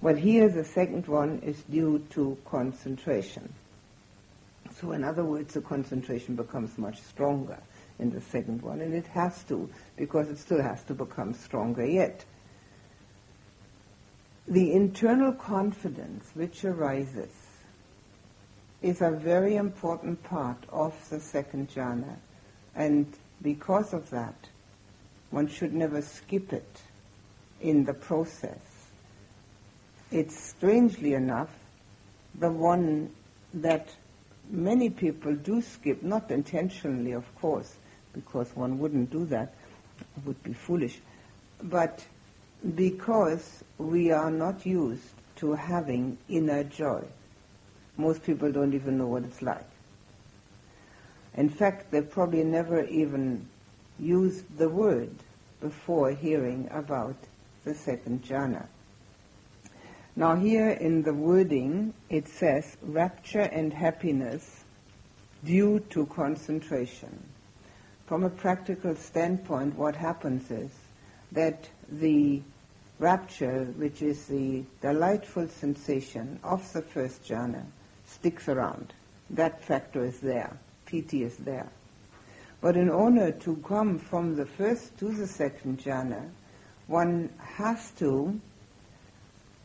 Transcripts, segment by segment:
Well, here the second one is due to concentration. So in other words, the concentration becomes much stronger in the second one, and it has to, because it still has to become stronger yet. The internal confidence which arises is a very important part of the second jhana, and because of that, one should never skip it in the process. It's strangely enough the one that many people do skip, not intentionally, of course, because one wouldn't do that, it would be foolish, but because we are not used to having inner joy. Most people don't even know what it's like. In fact, they probably never even used the word before hearing about the second jhana. Now here in the wording it says rapture and happiness due to concentration. From a practical standpoint what happens is that the rapture, which is the delightful sensation of the first jhana, sticks around. That factor is there. Piti is there. But in order to come from the first to the second jhana, one has to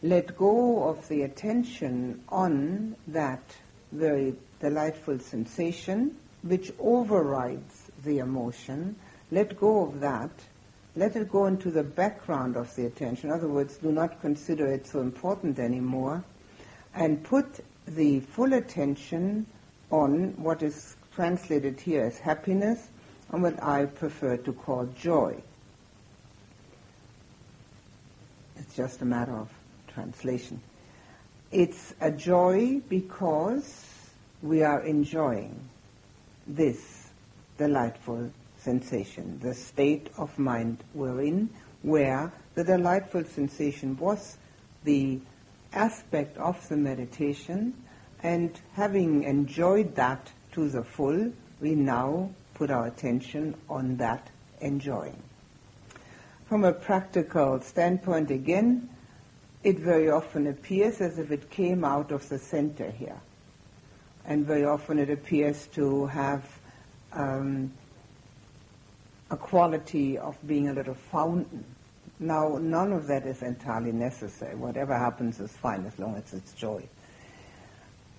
let go of the attention on that very delightful sensation which overrides the emotion, let go of that, let it go into the background of the attention. In other words, do not consider it so important anymore, and put the full attention on what is translated here as happiness and what I prefer to call joy. It's just a matter of translation. It's a joy because we are enjoying this delightful sensation, the state of mind we're in, where the delightful sensation was the aspect of the meditation, and having enjoyed that to the full, we now put our attention on that enjoying. From a practical standpoint, again, it very often appears as if it came out of the center here. And very often it appears to have um, a quality of being a little fountain. Now, none of that is entirely necessary. Whatever happens is fine as long as it's joy.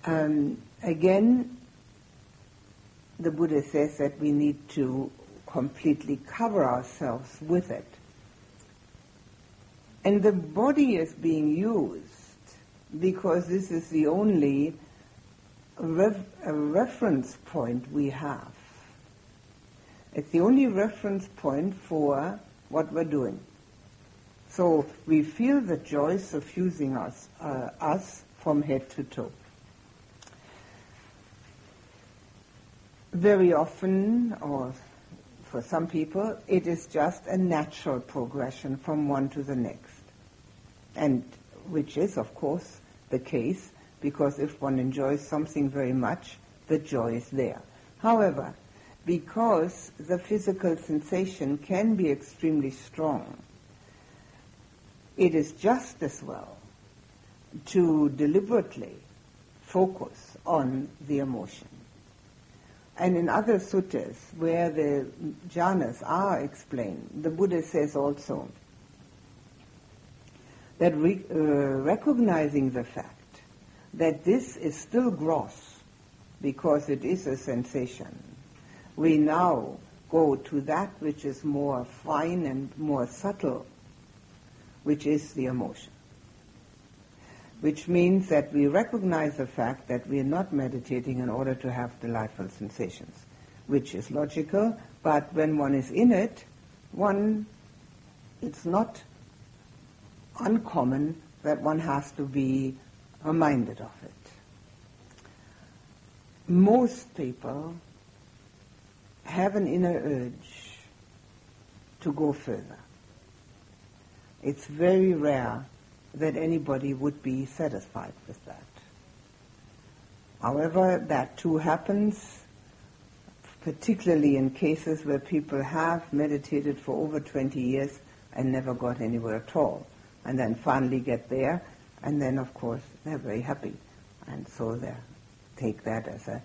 Um, again, the Buddha says that we need to completely cover ourselves with it. And the body is being used because this is the only rev- reference point we have. It's the only reference point for what we're doing. So we feel the joy suffusing us, uh, us from head to toe. Very often, or for some people, it is just a natural progression from one to the next and which is, of course, the case, because if one enjoys something very much, the joy is there. However, because the physical sensation can be extremely strong, it is just as well to deliberately focus on the emotion. And in other suttas where the jhanas are explained, the Buddha says also that re- uh, recognizing the fact that this is still gross because it is a sensation, we now go to that which is more fine and more subtle, which is the emotion. Which means that we recognize the fact that we are not meditating in order to have delightful sensations, which is logical, but when one is in it, one, it's not uncommon that one has to be reminded of it. Most people have an inner urge to go further. It's very rare that anybody would be satisfied with that. However, that too happens, particularly in cases where people have meditated for over 20 years and never got anywhere at all and then finally get there, And then, of course, they're very happy. And so they take that as a,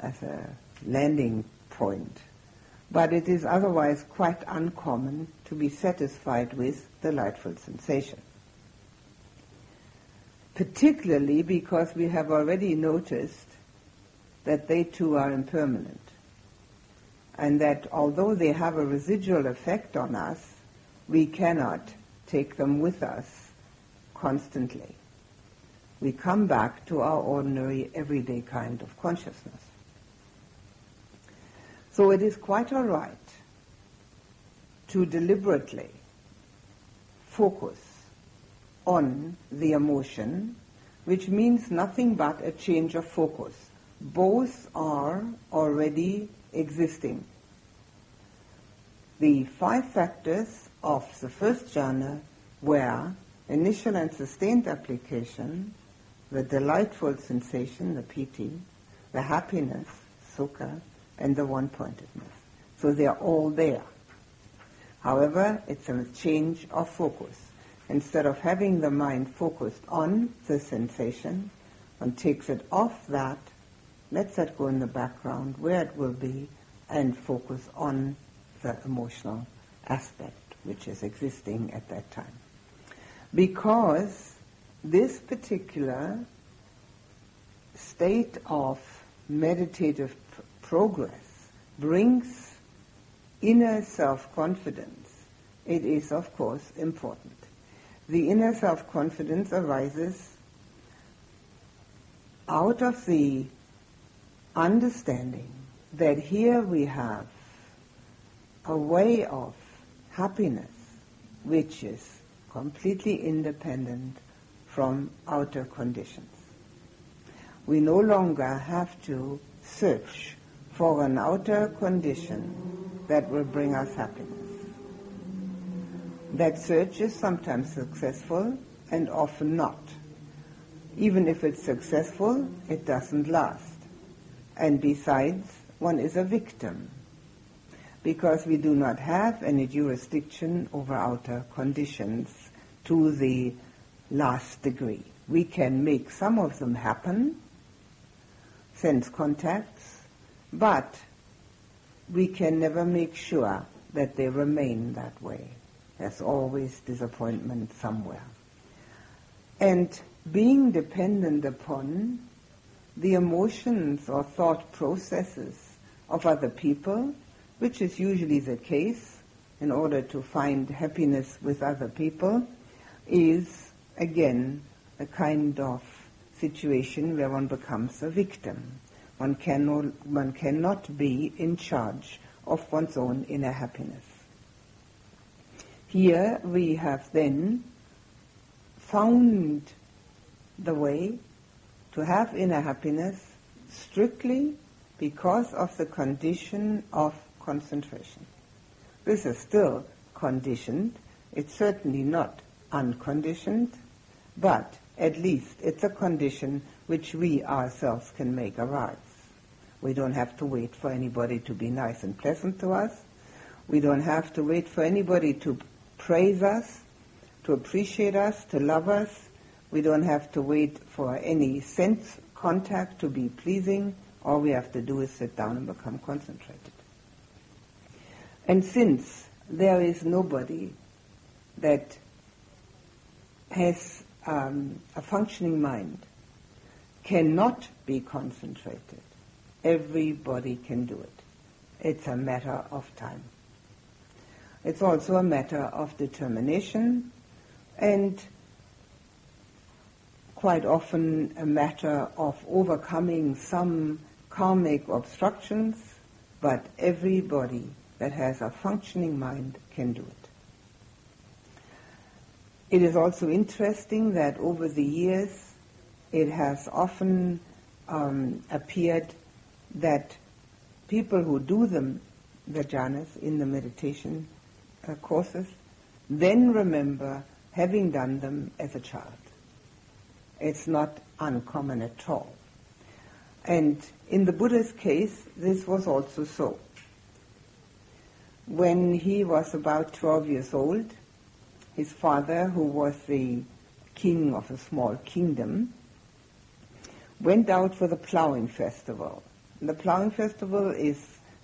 as a landing point. But it is otherwise quite uncommon to be satisfied with delightful sensation. Particularly because we have already noticed that they too are impermanent. And that although they have a residual effect on us, we cannot take them with us constantly. We come back to our ordinary, everyday kind of consciousness. So it is quite all right to deliberately focus on the emotion, which means nothing but a change of focus. Both are already existing. The five factors of the first jhana were initial and sustained application, the delightful sensation, the piti, the happiness, sukha, and the one-pointedness. So they are all there. However, it's a change of focus. Instead of having the mind focused on the sensation, one takes it off that, lets that go in the background where it will be, and focus on the emotional aspect which is existing at that time. Because this particular state of meditative pr- progress brings inner self-confidence. It is, of course, important. The inner self-confidence arises out of the understanding that here we have a way of happiness which is completely independent from outer conditions. We no longer have to search for an outer condition that will bring us happiness. That search is sometimes successful and often not. Even if it's successful, it doesn't last. And besides, one is a victim because we do not have any jurisdiction over outer conditions to the last degree. We can make some of them happen, sense contacts, but we can never make sure that they remain that way. There's always disappointment somewhere. And being dependent upon the emotions or thought processes of other people which is usually the case in order to find happiness with other people, is again a kind of situation where one becomes a victim. One, can, one cannot be in charge of one's own inner happiness. Here we have then found the way to have inner happiness strictly because of the condition of concentration. This is still conditioned. It's certainly not unconditioned, but at least it's a condition which we ourselves can make arise. We don't have to wait for anybody to be nice and pleasant to us. We don't have to wait for anybody to praise us, to appreciate us, to love us. We don't have to wait for any sense contact to be pleasing. All we have to do is sit down and become concentrated. And since there is nobody that has um, a functioning mind, cannot be concentrated, everybody can do it. It's a matter of time. It's also a matter of determination and quite often a matter of overcoming some karmic obstructions, but everybody that has a functioning mind can do it. It is also interesting that over the years it has often um, appeared that people who do them, the jhanas in the meditation uh, courses, then remember having done them as a child. It's not uncommon at all. And in the Buddha's case, this was also so when he was about 12 years old, his father, who was the king of a small kingdom, went out for the plowing festival. The plowing festival is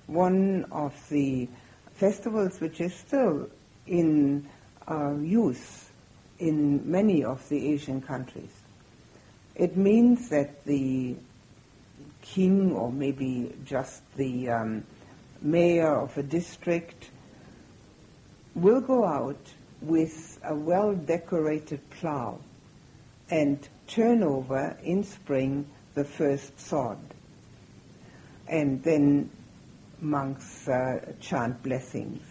one of the festivals which is still in uh, use in many of the Asian countries. It means that the king, or maybe just the um, mayor of a district, will go out with a well decorated plow and turn over in spring the first sod. And then monks uh, chant blessings,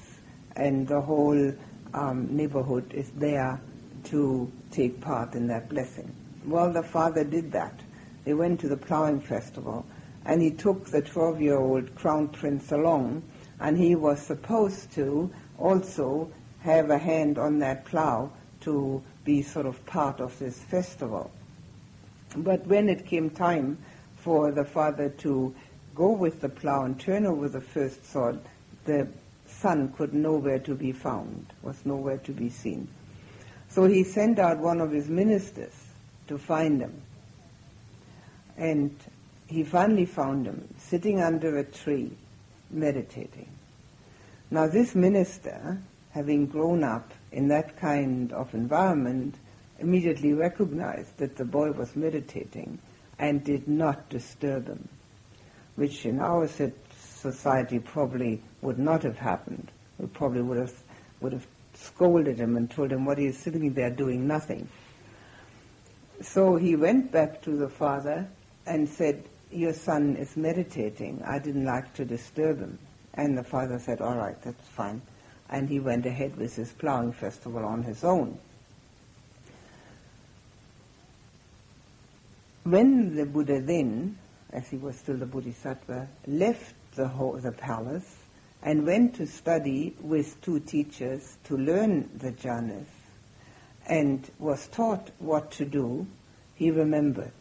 and the whole um, neighborhood is there to take part in that blessing. Well, the father did that. They went to the plowing festival, and he took the 12 year old crown prince along, and he was supposed to also have a hand on that plow to be sort of part of this festival. But when it came time for the father to go with the plow and turn over the first sod, the son could nowhere to be found, was nowhere to be seen. So he sent out one of his ministers to find him. And he finally found him sitting under a tree, meditating. Now this minister, having grown up in that kind of environment, immediately recognized that the boy was meditating and did not disturb him, which in our society probably would not have happened. We probably would have, would have scolded him and told him what he is sitting there doing nothing. So he went back to the father and said, your son is meditating. I didn't like to disturb him. And the father said, all right, that's fine. And he went ahead with his plowing festival on his own. When the Buddha then, as he was still the Bodhisattva, left the, whole, the palace and went to study with two teachers to learn the jhanas and was taught what to do, he remembered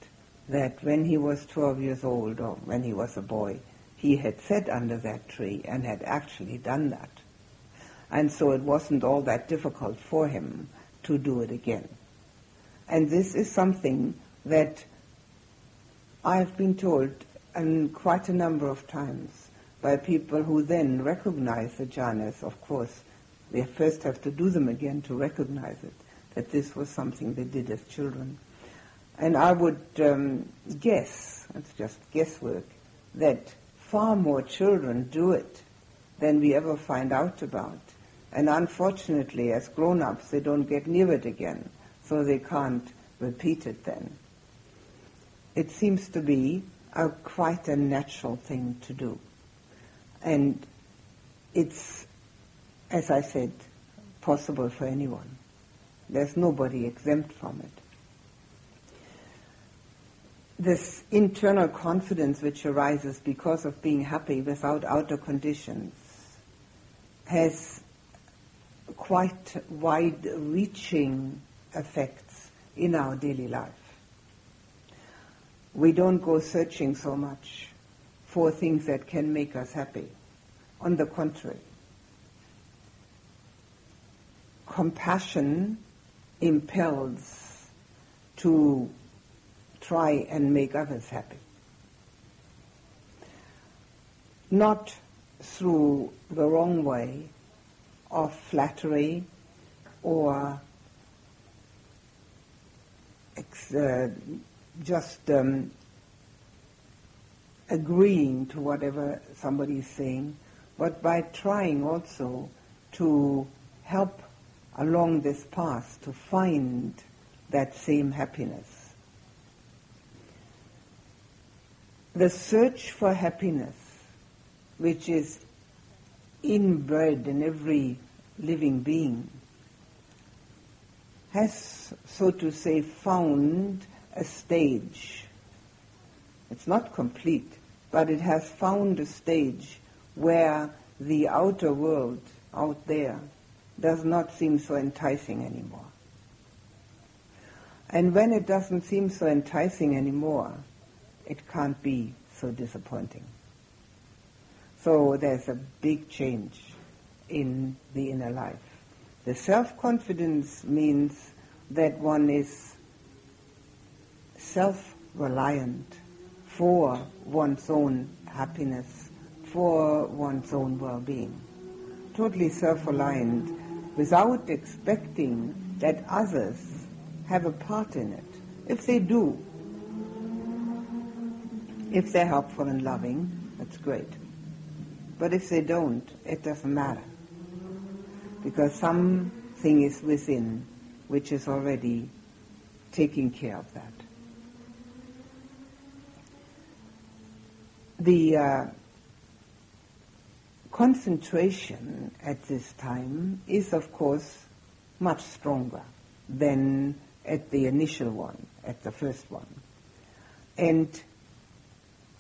that when he was 12 years old or when he was a boy, he had sat under that tree and had actually done that. And so it wasn't all that difficult for him to do it again. And this is something that I've been told and quite a number of times by people who then recognize the jhanas. Of course, they first have to do them again to recognize it, that this was something they did as children. And I would um, guess, it's just guesswork, that far more children do it than we ever find out about. And unfortunately, as grown-ups, they don't get near it again, so they can't repeat it then. It seems to be a, quite a natural thing to do. And it's, as I said, possible for anyone. There's nobody exempt from it this internal confidence which arises because of being happy without outer conditions has quite wide reaching effects in our daily life. We don't go searching so much for things that can make us happy. On the contrary, compassion impels to try and make others happy. Not through the wrong way of flattery or uh, just um, agreeing to whatever somebody is saying, but by trying also to help along this path to find that same happiness. The search for happiness, which is inbred in every living being, has, so to say, found a stage. It's not complete, but it has found a stage where the outer world out there does not seem so enticing anymore. And when it doesn't seem so enticing anymore, it can't be so disappointing. So there's a big change in the inner life. The self-confidence means that one is self-reliant for one's own happiness, for one's own well-being. Totally self-reliant without expecting that others have a part in it. If they do, if they're helpful and loving, that's great. But if they don't, it doesn't matter. Because something is within which is already taking care of that. The uh, concentration at this time is, of course, much stronger than at the initial one, at the first one. And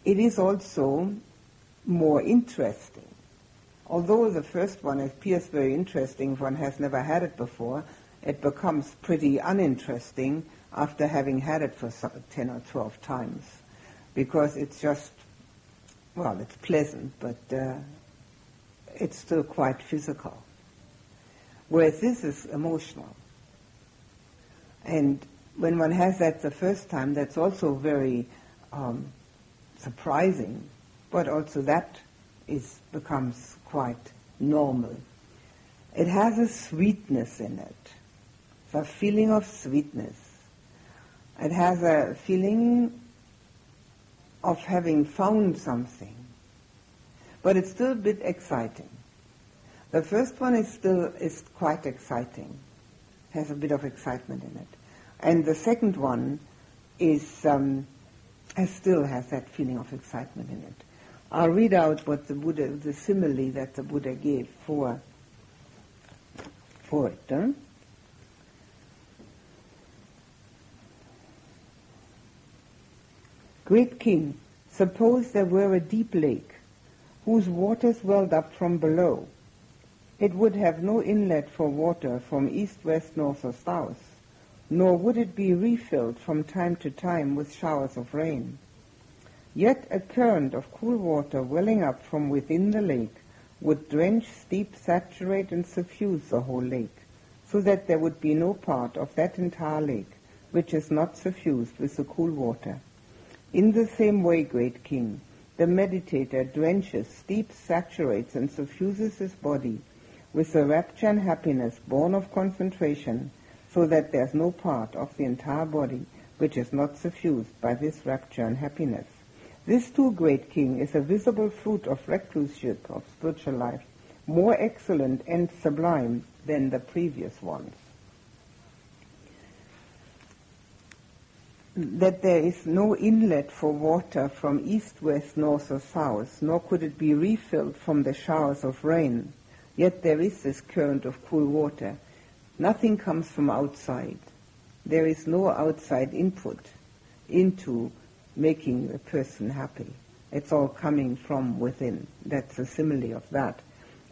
it is also more interesting. Although the first one appears very interesting if one has never had it before, it becomes pretty uninteresting after having had it for 10 or 12 times because it's just, well, it's pleasant, but uh, it's still quite physical. Whereas this is emotional. And when one has that the first time, that's also very um, surprising, but also that is becomes quite normal. It has a sweetness in it, the feeling of sweetness. It has a feeling of having found something, but it's still a bit exciting. The first one is still is quite exciting, has a bit of excitement in it, and the second one is um, still has that feeling of excitement in it. I'll read out what the Buddha, the simile that the Buddha gave for, for it. Huh? Great king, suppose there were a deep lake whose waters welled up from below. It would have no inlet for water from east, west, north, or south nor would it be refilled from time to time with showers of rain. Yet a current of cool water welling up from within the lake would drench, steep, saturate, and suffuse the whole lake, so that there would be no part of that entire lake which is not suffused with the cool water. In the same way, great king, the meditator drenches, steeps, saturates, and suffuses his body with the rapture and happiness born of concentration, so that there's no part of the entire body which is not suffused by this rapture and happiness. This too great king is a visible fruit of recluseship of spiritual life, more excellent and sublime than the previous ones. That there is no inlet for water from east, west, north, or south, nor could it be refilled from the showers of rain. Yet there is this current of cool water, Nothing comes from outside. There is no outside input into making a person happy. It's all coming from within. That's a simile of that.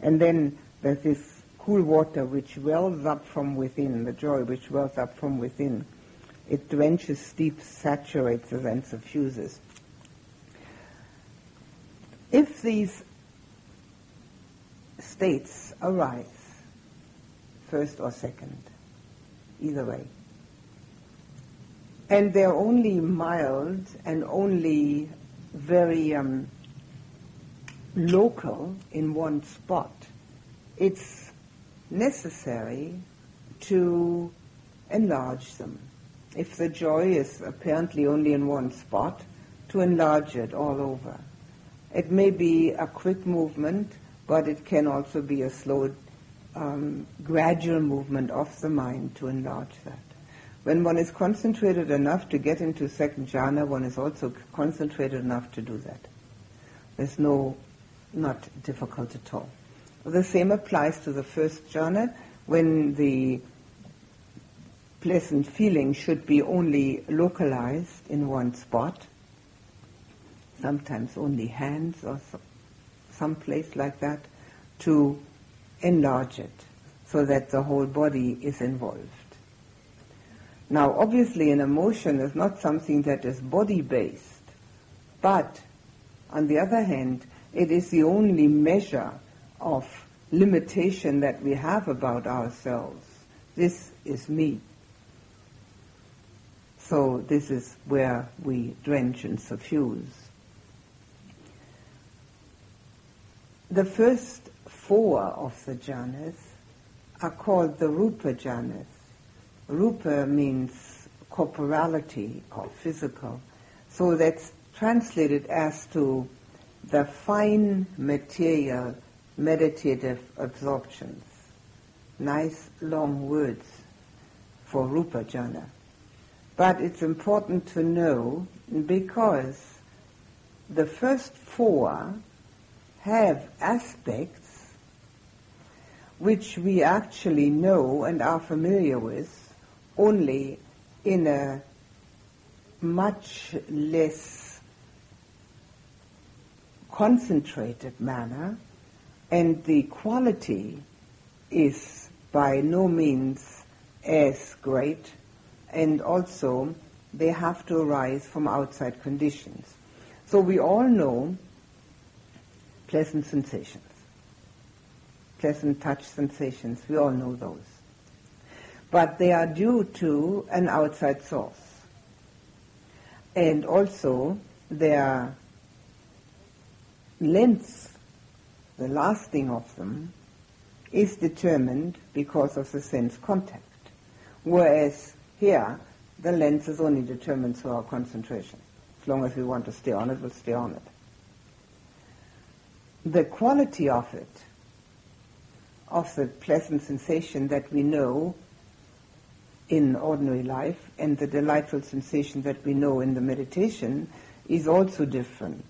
And then there's this cool water which wells up from within, the joy which wells up from within. It drenches, steeps, saturates, and suffuses. If these states arise, first or second, either way. And they're only mild and only very um, local in one spot. It's necessary to enlarge them. If the joy is apparently only in one spot, to enlarge it all over. It may be a quick movement, but it can also be a slow um, gradual movement of the mind to enlarge that. When one is concentrated enough to get into second jhana, one is also concentrated enough to do that. There's no, not difficult at all. The same applies to the first jhana, when the pleasant feeling should be only localized in one spot, sometimes only hands or some place like that, to enlarge it so that the whole body is involved. Now, obviously, an emotion is not something that is body based, but on the other hand, it is the only measure of limitation that we have about ourselves. This is me. So this is where we drench and suffuse. The first four of the jhanas are called the rupa jhanas. Rupa means corporality or physical. So that's translated as to the fine material meditative absorptions. Nice long words for Rupa Jhana. But it's important to know because the first four have aspects which we actually know and are familiar with only in a much less concentrated manner, and the quality is by no means as great, and also they have to arise from outside conditions. So we all know pleasant sensations, pleasant touch sensations, we all know those. But they are due to an outside source. And also their length, the lasting of them, is determined because of the sense contact. Whereas here, the length is only determined through our concentration. As long as we want to stay on it, we'll stay on it. The quality of it, of the pleasant sensation that we know in ordinary life and the delightful sensation that we know in the meditation is also different.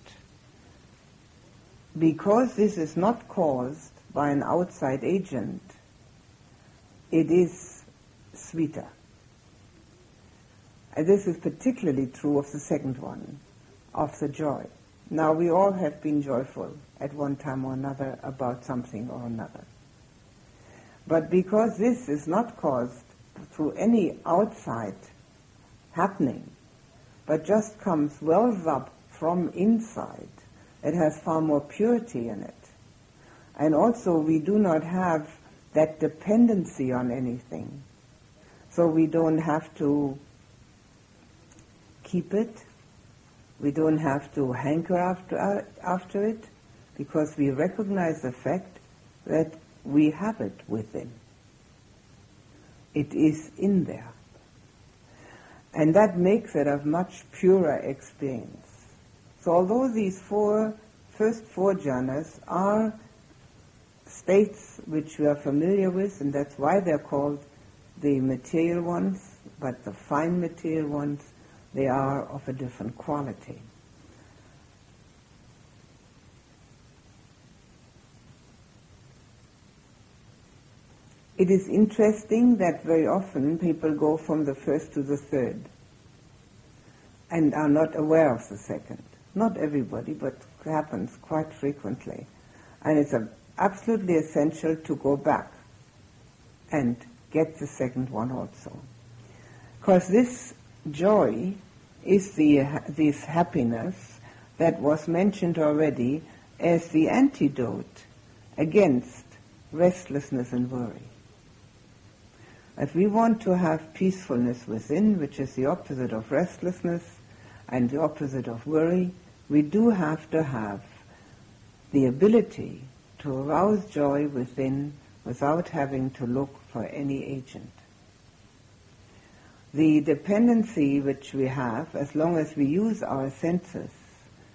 Because this is not caused by an outside agent, it is sweeter. And this is particularly true of the second one, of the joy. Now, we all have been joyful at one time or another about something or another. But because this is not caused through any outside happening, but just comes, wells up from inside, it has far more purity in it. And also, we do not have that dependency on anything. So we don't have to keep it. We don't have to hanker after, after it because we recognize the fact that we have it within. It is in there. And that makes it a much purer experience. So although these four, first four jhanas are states which we are familiar with, and that's why they're called the material ones, but the fine material ones, they are of a different quality. It is interesting that very often people go from the first to the third and are not aware of the second. Not everybody, but it happens quite frequently. And it's absolutely essential to go back and get the second one also. Because this joy is the, this happiness that was mentioned already as the antidote against restlessness and worry. If we want to have peacefulness within, which is the opposite of restlessness and the opposite of worry, we do have to have the ability to arouse joy within without having to look for any agent. The dependency which we have, as long as we use our senses,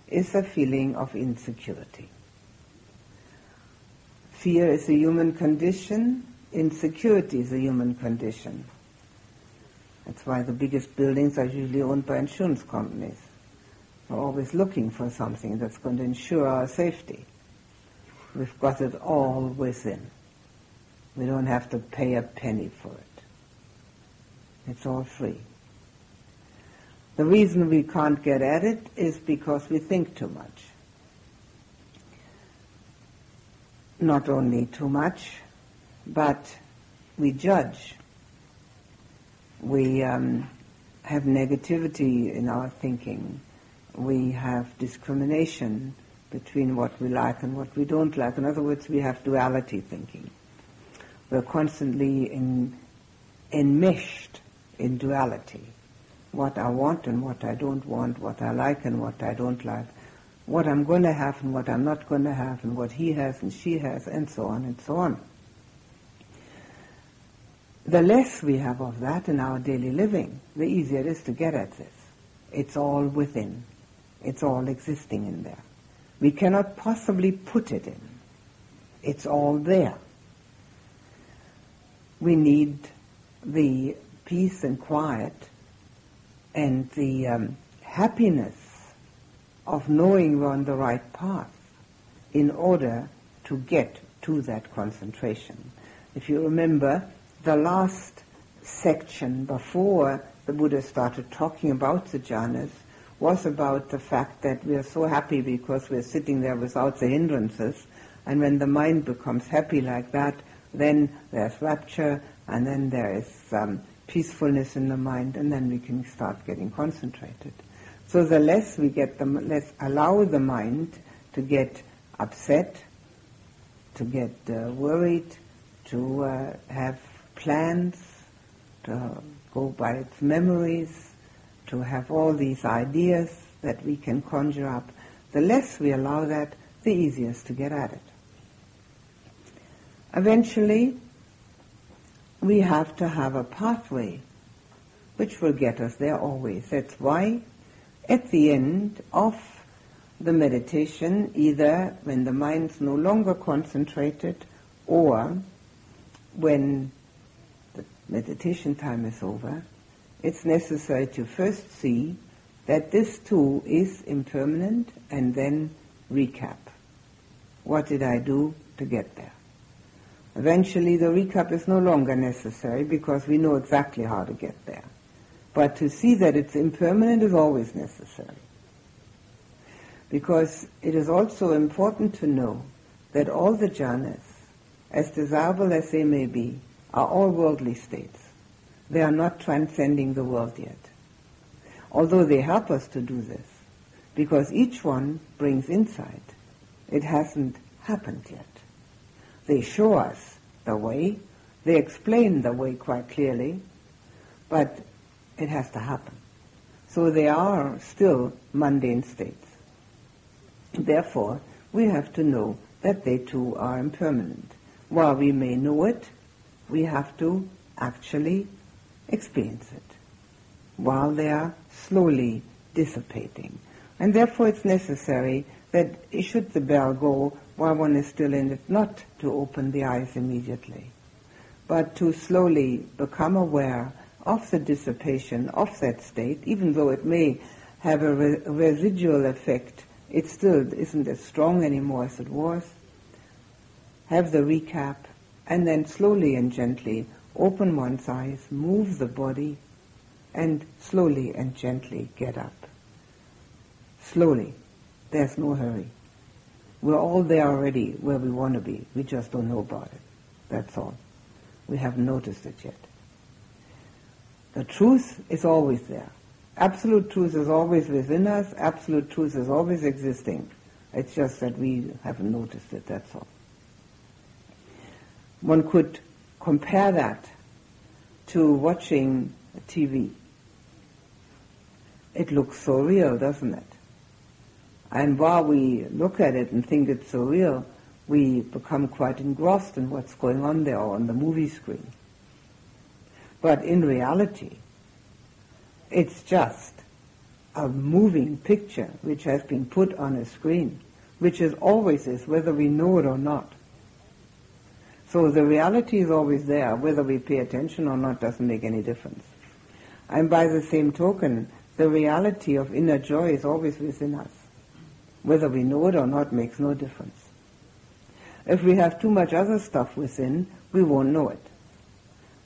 is a feeling of insecurity. Fear is a human condition, insecurity is a human condition. That's why the biggest buildings are usually owned by insurance companies. We're always looking for something that's going to ensure our safety. We've got it all within. We don't have to pay a penny for it. It's all free. The reason we can't get at it is because we think too much. Not only too much, but we judge. We um, have negativity in our thinking. We have discrimination between what we like and what we don't like. In other words, we have duality thinking. We're constantly in, enmeshed in duality. what I want and what I don't want, what I like and what I don't like, what I'm going to have and what I'm not going to have, and what he has and she has, and so on and so on. The less we have of that in our daily living, the easier it is to get at this. It's all within. It's all existing in there. We cannot possibly put it in. It's all there. We need the peace and quiet and the um, happiness of knowing we're on the right path in order to get to that concentration. If you remember, the last section before the Buddha started talking about the jhanas was about the fact that we are so happy because we're sitting there without the hindrances, and when the mind becomes happy like that, then there's rapture, and then there is um, peacefulness in the mind, and then we can start getting concentrated. So the less we get, the less allow the mind to get upset, to get uh, worried, to uh, have plans, to go by its memories, to have all these ideas that we can conjure up, the less we allow that, the easier to get at it. Eventually, we have to have a pathway which will get us there always. That's why at the end of the meditation, either when the mind's no longer concentrated or when meditation time is over, it's necessary to first see that this too is impermanent and then recap. What did I do to get there? Eventually the recap is no longer necessary because we know exactly how to get there. But to see that it's impermanent is always necessary. Because it is also important to know that all the jhanas, as desirable as they may be, are all worldly states. They are not transcending the world yet. Although they help us to do this, because each one brings insight. It hasn't happened yet. They show us the way, they explain the way quite clearly, but it has to happen. So they are still mundane states. Therefore, we have to know that they too are impermanent. While we may know it, we have to actually experience it while they are slowly dissipating. And therefore it's necessary that should the bell go while one is still in it, not to open the eyes immediately, but to slowly become aware of the dissipation of that state, even though it may have a, re- residual effect, it still isn't as strong anymore as it was. Have the recap, and then slowly and gently open one's eyes, move the body, and slowly and gently get up. Slowly. There's no hurry. We're all there already where we want to be. We just don't know about it. That's all. We haven't noticed it yet. The truth is always there. Absolute truth is always within us. Absolute truth is always existing. It's just that we haven't noticed it, that's all. One could compare that to watching TV. It looks so real, doesn't it? And while we look at it and think it's so real, we become quite engrossed in what's going on there or on the movie screen. But in reality, it's just a moving picture which has been put on a screen, which is always is, whether we know it or not. So the reality is always there. Whether we pay attention or not doesn't make any difference. And by the same token, the reality of inner joy is always within us. Whether we know it or not makes no difference. If we have too much other stuff within, we won't know it.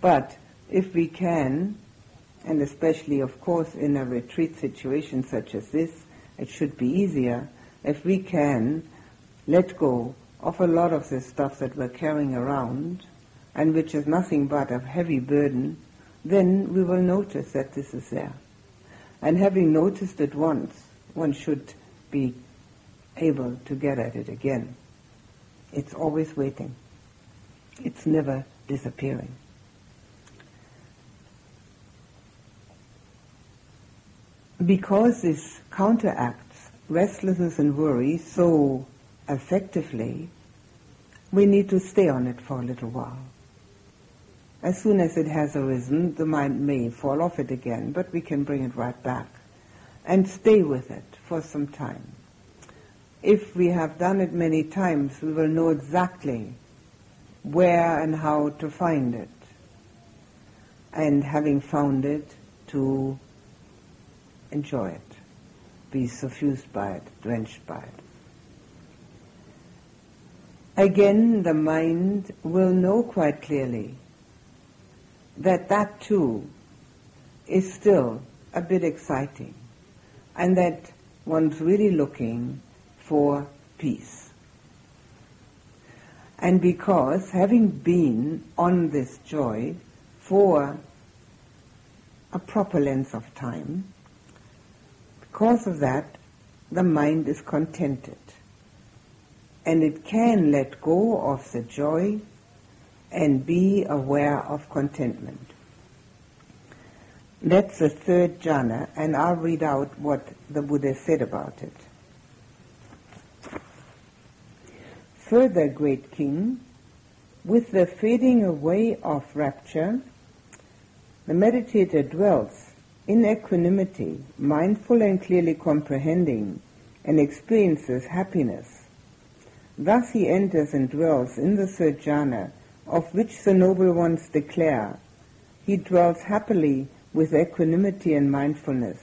But if we can, and especially of course in a retreat situation such as this, it should be easier, if we can let go of a lot of the stuff that we're carrying around, and which is nothing but a heavy burden, then we will notice that this is there. And having noticed it once, one should be able to get at it again. It's always waiting. It's never disappearing. because this counteracts restlessness and worry so effectively, we need to stay on it for a little while. As soon as it has arisen, the mind may fall off it again, but we can bring it right back and stay with it for some time. If we have done it many times, we will know exactly where and how to find it. And having found it, to enjoy it, be suffused by it, drenched by it. Again, the mind will know quite clearly that that too is still a bit exciting and that one's really looking for peace. And because having been on this joy for a proper length of time, because of that, the mind is contented. And it can let go of the joy and be aware of contentment. That's the third jhana, and I'll read out what the Buddha said about it. Further, great king, with the fading away of rapture, the meditator dwells in equanimity, mindful and clearly comprehending, and experiences happiness. Thus he enters and dwells in the third jhana, of which the noble ones declare, he dwells happily with equanimity and mindfulness.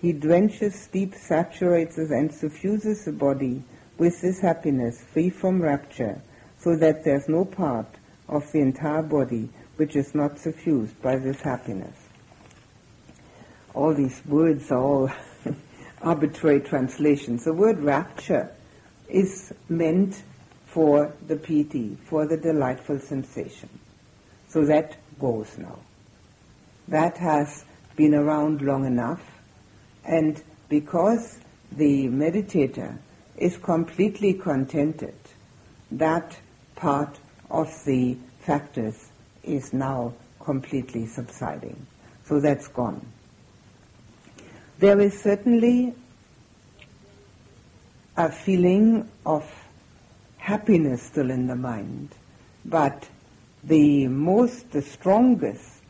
He drenches, deep saturates, and suffuses the body with this happiness, free from rapture, so that there's no part of the entire body which is not suffused by this happiness. All these words are all arbitrary translations. The word rapture is meant for the piti, for the delightful sensation. So that goes now. That has been around long enough, and because the meditator is completely contented, that part of the factors is now completely subsiding. So that's gone. There is certainly a feeling of happiness still in the mind, but the most, the strongest,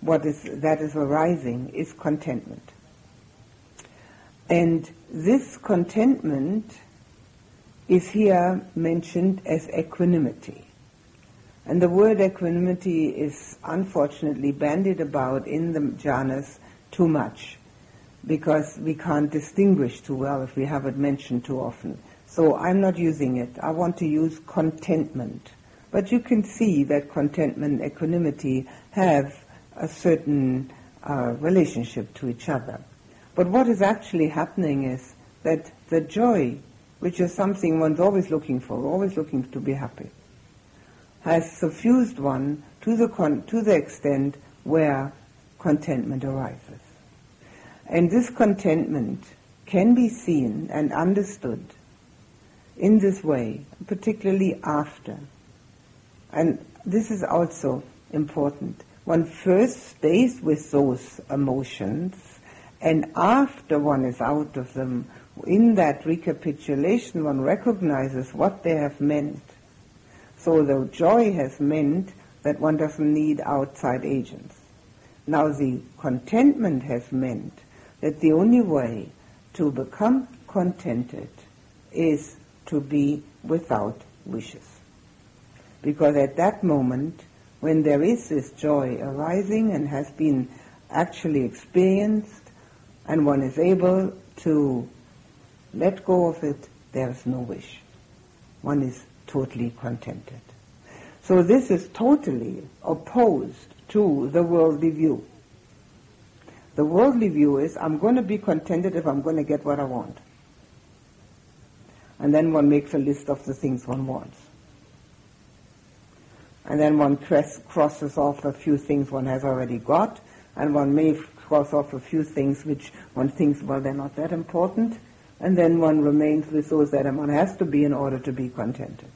what is that is arising is contentment. And this contentment is here mentioned as equanimity. And the word equanimity is unfortunately bandied about in the jhanas too much because we can't distinguish too well if we have it mentioned too often. So I'm not using it. I want to use contentment. But you can see that contentment and equanimity have a certain uh, relationship to each other. But what is actually happening is that the joy, which is something one's always looking for, always looking to be happy, has suffused one to the, con- to the extent where contentment arises. And this contentment can be seen and understood in this way, particularly after. And this is also important. One first stays with those emotions, and after one is out of them, in that recapitulation, one recognizes what they have meant. So the joy has meant that one doesn't need outside agents. Now the contentment has meant that the only way to become contented is to be without wishes. Because at that moment, when there is this joy arising and has been actually experienced, and one is able to let go of it, there is no wish. One is totally contented. So this is totally opposed to the worldly view. The worldly view is, I'm going to be contented if I'm going to get what I want and then one makes a list of the things one wants. And then one crosses off a few things one has already got, and one may cross off a few things which one thinks, well, they're not that important, and then one remains with those that one has to be in order to be contented.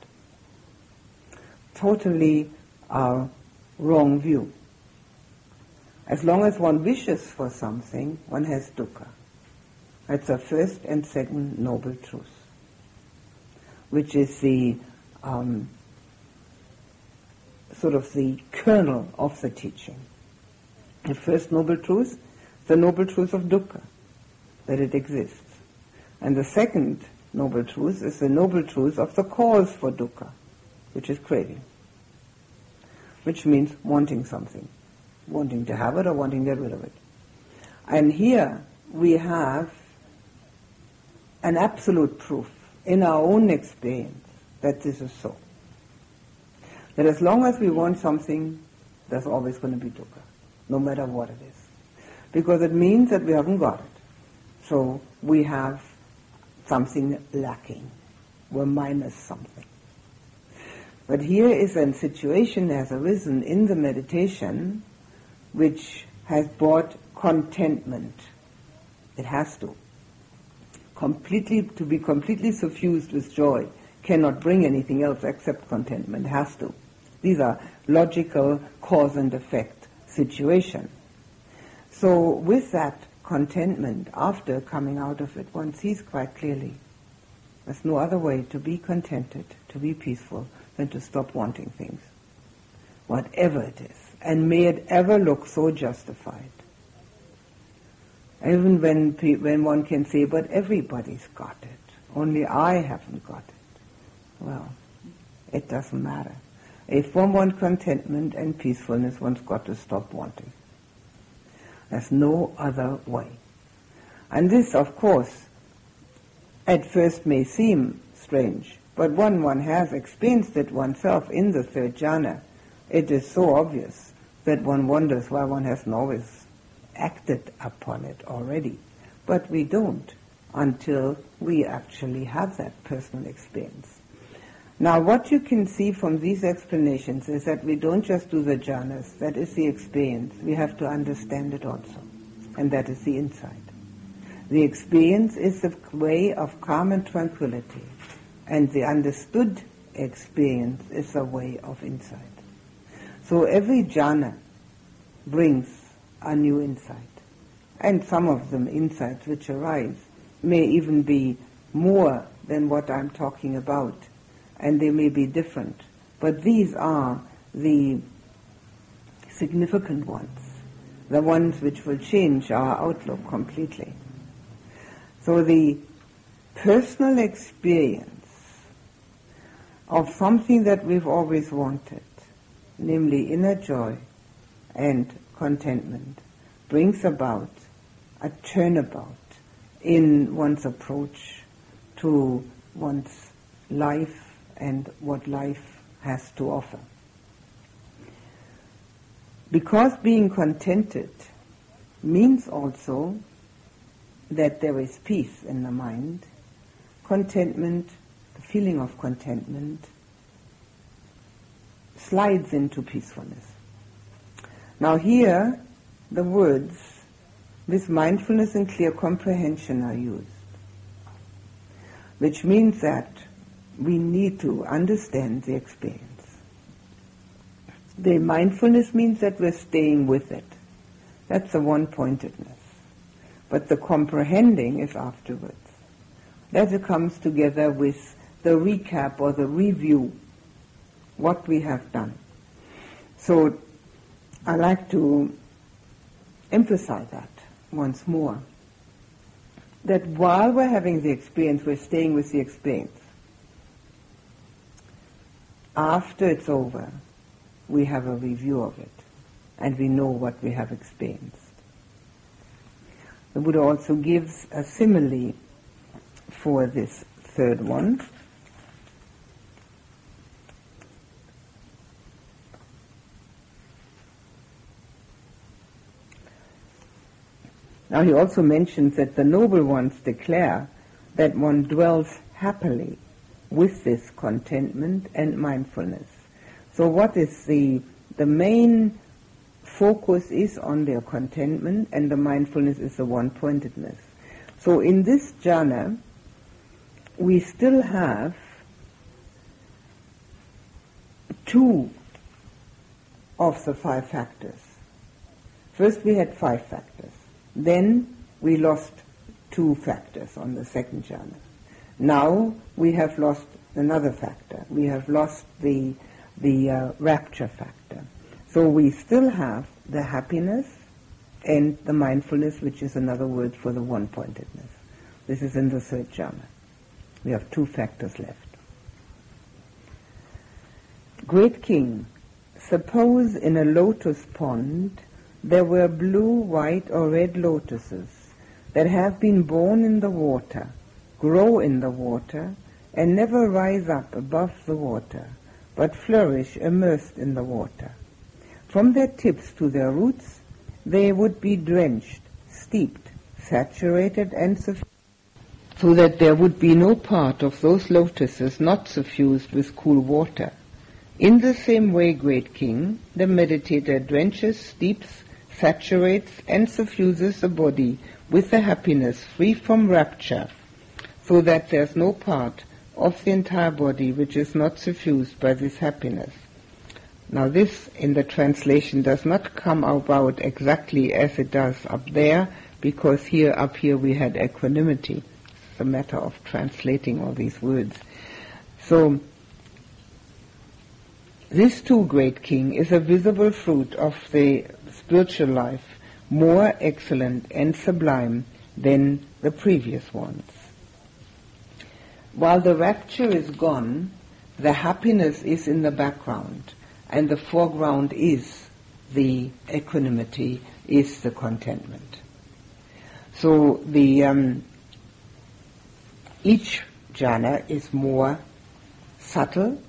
Totally uh, wrong view. As long as one wishes for something, one has dukkha. That's the first and second noble truth, which is the um, sort of the kernel of the teaching. The first noble truth, the noble truth of dukkha, that it exists. And the second noble truth is the noble truth of the cause for dukkha, which is craving, which means wanting something, wanting to have it or wanting to get rid of it. And here we have an absolute proof in our own experience that this is so. That as long as we want something, there's always going to be dukkha, no matter what it is. Because it means that we haven't got it. So we have something lacking. We're minus something. But here is a situation that has arisen in the meditation which has brought contentment. It has to. Completely, to be completely suffused with joy cannot bring anything else except contentment. It has to. These are logical cause and effect situation. So with that contentment after coming out of it, one sees quite clearly there's no other way to be contented, to be peaceful, than to stop wanting things, whatever it is. And may it ever look so justified. Even when, when one can say, but everybody's got it, only I haven't got it. Well, it doesn't matter. If one wants contentment and peacefulness, one's got to stop wanting. There's no other way. And this, of course, at first may seem strange, but when one has experienced it oneself in the third jhana, it is so obvious that one wonders why one hasn't always acted upon it already. But we don't until we actually have that personal experience. Now, what you can see from these explanations is that we don't just do the jhanas, that is the experience. We have to understand it also. And that is the insight. The experience is the way of calm and tranquility. And the understood experience is a way of insight. So every jhana brings a new insight. And some of them insights which arise may even be more than what I'm talking about and they may be different. But these are the significant ones, the ones which will change our outlook completely. So the personal experience of something that we've always wanted, namely inner joy and contentment, brings about a turnabout in one's approach to one's life and what life has to offer. Because being contented means also that there is peace in the mind, contentment, the feeling of contentment, slides into peacefulness. Now here, the words with mindfulness and clear comprehension are used, which means that we need to understand the experience. The mindfulness means that we're staying with it. That's the one-pointedness. But the comprehending is afterwards. That comes together with the recap or the review, what we have done. So I like to emphasize that once more. That while we're having the experience, we're staying with the experience after it's over, we have a review of it and we know what we have experienced. The Buddha also gives a simile for this third one. Now he also mentions that the noble ones declare that one dwells happily with this contentment and mindfulness. So what is the, the main focus is on their contentment and the mindfulness is the one-pointedness. So in this jhana, we still have two of the five factors. First we had five factors. Then we lost two factors on the second jhana. Now we have lost another factor. We have lost the, the uh, rapture factor. So we still have the happiness and the mindfulness, which is another word for the one-pointedness. This is in the third jhana. We have two factors left. Great King, suppose in a lotus pond there were blue, white, or red lotuses that have been born in the water, grow in the water, and never rise up above the water, but flourish immersed in the water. From their tips to their roots, they would be drenched, steeped, saturated, and suffused, so that there would be no part of those lotuses not suffused with cool water. In the same way, great king, the meditator drenches, steeps, saturates, and suffuses the body with the happiness free from rapture, so that there's no part of the entire body which is not suffused by this happiness. Now this in the translation does not come about exactly as it does up there, because here up here we had equanimity. It's a matter of translating all these words. So this too, great king, is a visible fruit of the spiritual life, more excellent and sublime than the previous ones. While the rapture is gone, the happiness is in the background, and the foreground is the equanimity, is the contentment. So the um, each jhana is more subtle,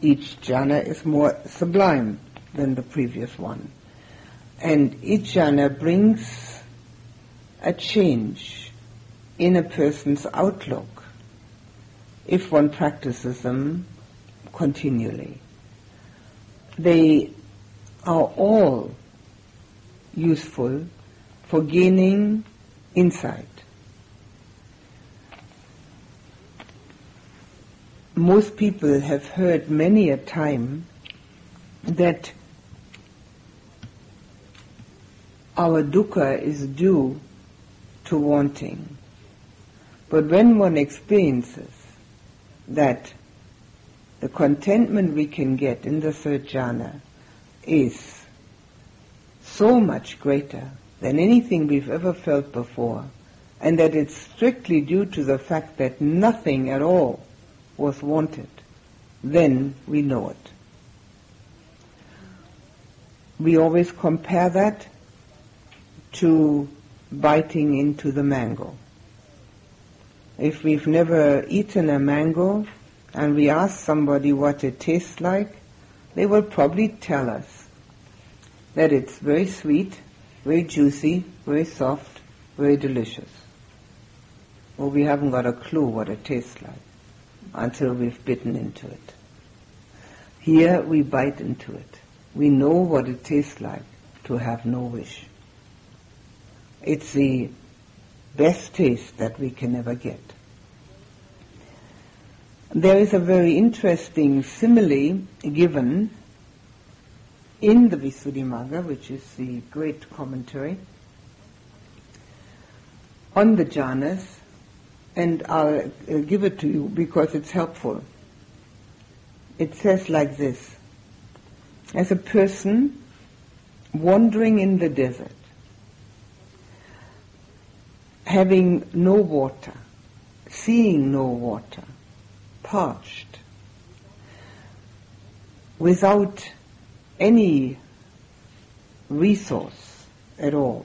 each jhana is more sublime than the previous one, and each jhana brings a change in a person's outlook if one practices them continually. They are all useful for gaining insight. Most people have heard many a time that our dukkha is due to wanting. But when one experiences that the contentment we can get in the third jhana is so much greater than anything we've ever felt before, and that it's strictly due to the fact that nothing at all was wanted, then we know it. We always compare that to biting into the mango. If we've never eaten a mango and we ask somebody what it tastes like, they will probably tell us that it's very sweet, very juicy, very soft, very delicious. Well, we haven't got a clue what it tastes like until we've bitten into it. Here we bite into it. We know what it tastes like to have no wish. It's the best taste that we can ever get. There is a very interesting simile given in the Visuddhimagga, which is the great commentary on the jhanas, and I'll uh, give it to you because it's helpful. It says like this As a person wandering in the desert, having no water, seeing no water, parched, without any resource at all.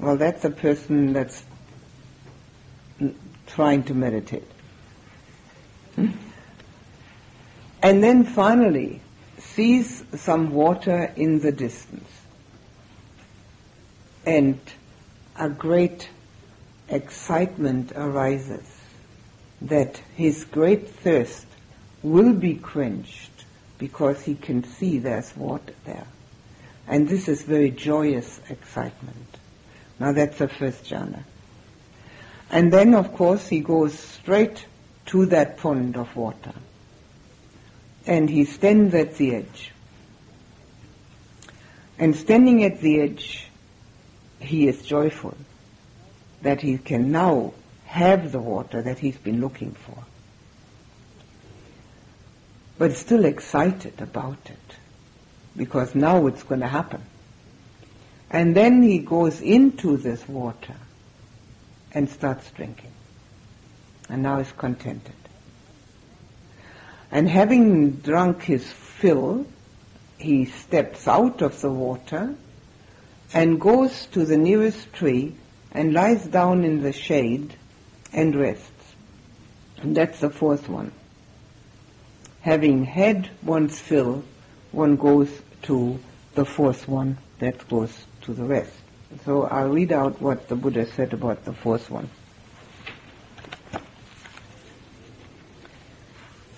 Well, that's a person that's trying to meditate. Hmm? And then finally sees some water in the distance. And a great excitement arises that his great thirst will be quenched because he can see there's water there. And this is very joyous excitement. Now that's the first jhana. And then of course he goes straight to that pond of water. And he stands at the edge. And standing at the edge, he is joyful that he can now have the water that he's been looking for. But still excited about it because now it's going to happen. And then he goes into this water and starts drinking. And now is contented. And having drunk his fill, he steps out of the water and goes to the nearest tree and lies down in the shade and rests. And that's the fourth one. Having had one's fill, one goes to the fourth one that goes to the rest. So I'll read out what the Buddha said about the fourth one.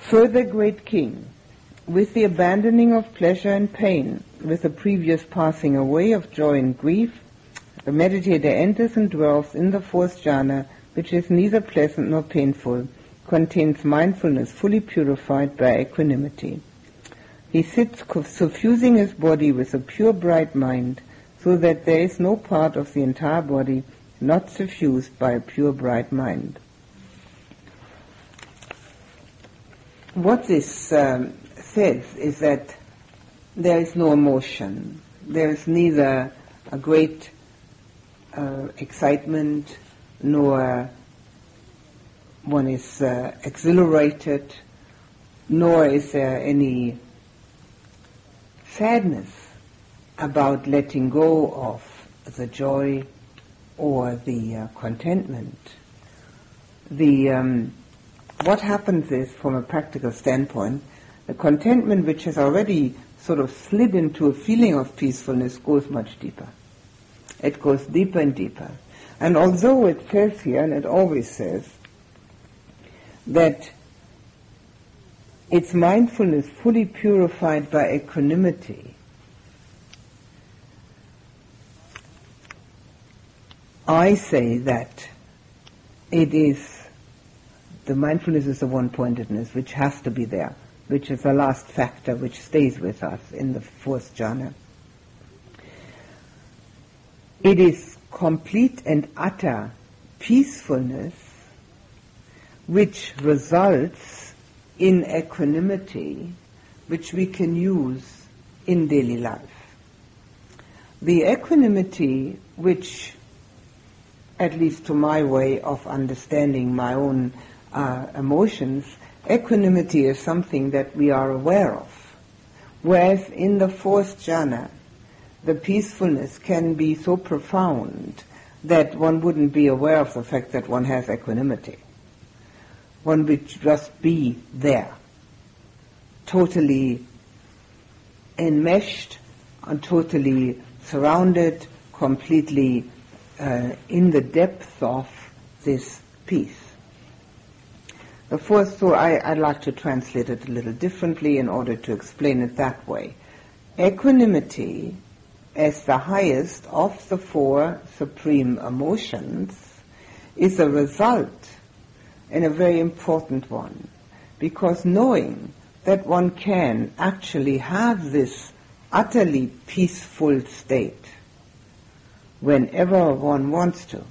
Further, great king, with the abandoning of pleasure and pain, with the previous passing away of joy and grief, the meditator enters and dwells in the fourth jhana, which is neither pleasant nor painful, contains mindfulness fully purified by equanimity. He sits suffusing his body with a pure bright mind, so that there is no part of the entire body not suffused by a pure bright mind. What this um, says is that there is no emotion. There is neither a great uh, excitement, nor one is uh, exhilarated, nor is there any sadness about letting go of the joy or the uh, contentment. The um, what happens is, from a practical standpoint, the contentment which has already sort of slid into a feeling of peacefulness goes much deeper. It goes deeper and deeper. And although it says here, and it always says, that its mindfulness fully purified by equanimity, I say that it is the mindfulness is the one-pointedness which has to be there, which is the last factor which stays with us in the fourth jhana. It is complete and utter peacefulness which results in equanimity which we can use in daily life. The equanimity which, at least to my way of understanding my own uh, emotions, equanimity is something that we are aware of. Whereas in the fourth jhana, the peacefulness can be so profound that one wouldn't be aware of the fact that one has equanimity. One would just be there, totally enmeshed and totally surrounded, completely uh, in the depth of this peace. The fourth, so I, I'd like to translate it a little differently in order to explain it that way. Equanimity as the highest of the four supreme emotions is a result and a very important one because knowing that one can actually have this utterly peaceful state whenever one wants to,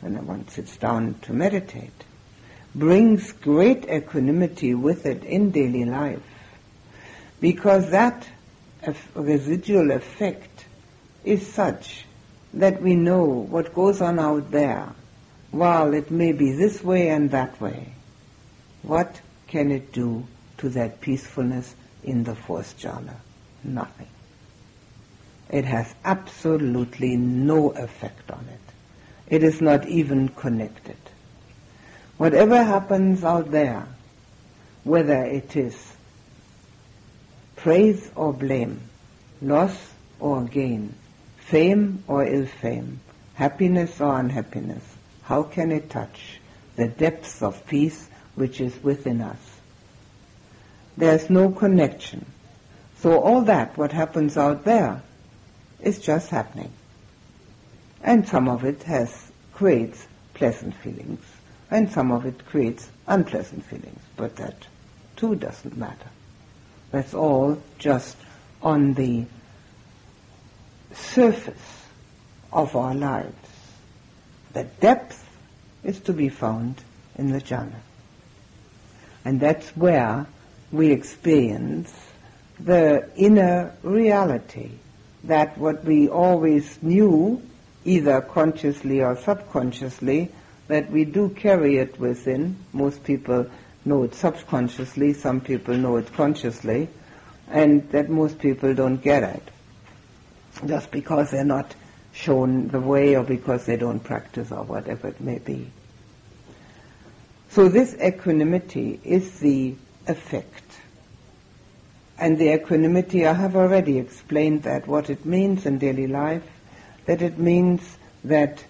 when one sits down to meditate, brings great equanimity with it in daily life because that residual effect is such that we know what goes on out there, while it may be this way and that way, what can it do to that peacefulness in the fourth jhana? Nothing. It has absolutely no effect on it. It is not even connected. Whatever happens out there, whether it is praise or blame, loss or gain, fame or ill fame, happiness or unhappiness, how can it touch the depths of peace which is within us? There's no connection. So all that, what happens out there, is just happening. And some of it has, creates pleasant feelings, and some of it creates unpleasant feelings, but that too doesn't matter. That's all just on the surface of our lives. The depth is to be found in the jhana. And that's where we experience the inner reality that what we always knew, either consciously or subconsciously, that we do carry it within. Most people know it subconsciously, some people know it consciously, and that most people don't get it just because they're not shown the way or because they don't practice or whatever it may be. So this equanimity is the effect. And the equanimity, I have already explained that, what it means in daily life, that it means that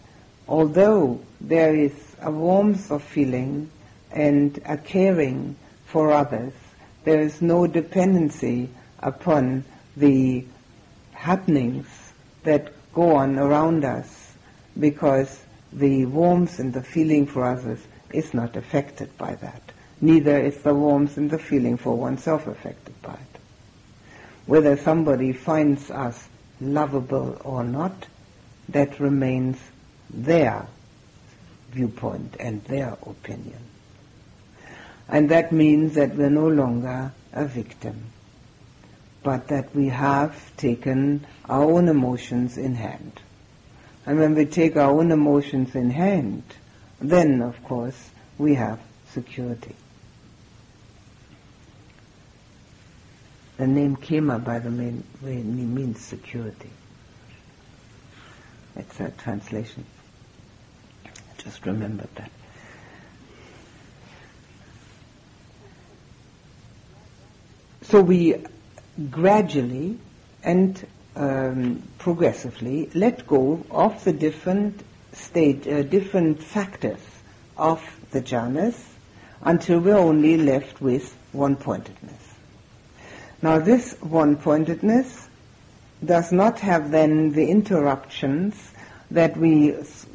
although there is a warmth of feeling and a caring for others, there is no dependency upon the happenings that go on around us because the warmth and the feeling for others is not affected by that. Neither is the warmth and the feeling for oneself affected by it. Whether somebody finds us lovable or not, that remains their viewpoint and their opinion. And that means that we're no longer a victim, but that we have taken our own emotions in hand. And when we take our own emotions in hand, then, of course, we have security. The name Khema, by the way, means security. It's a translation. Just remember that. So we gradually and um, progressively let go of the different state, uh, different factors of the jhanas until we're only left with one-pointedness. Now this one-pointedness does not have then the interruptions that we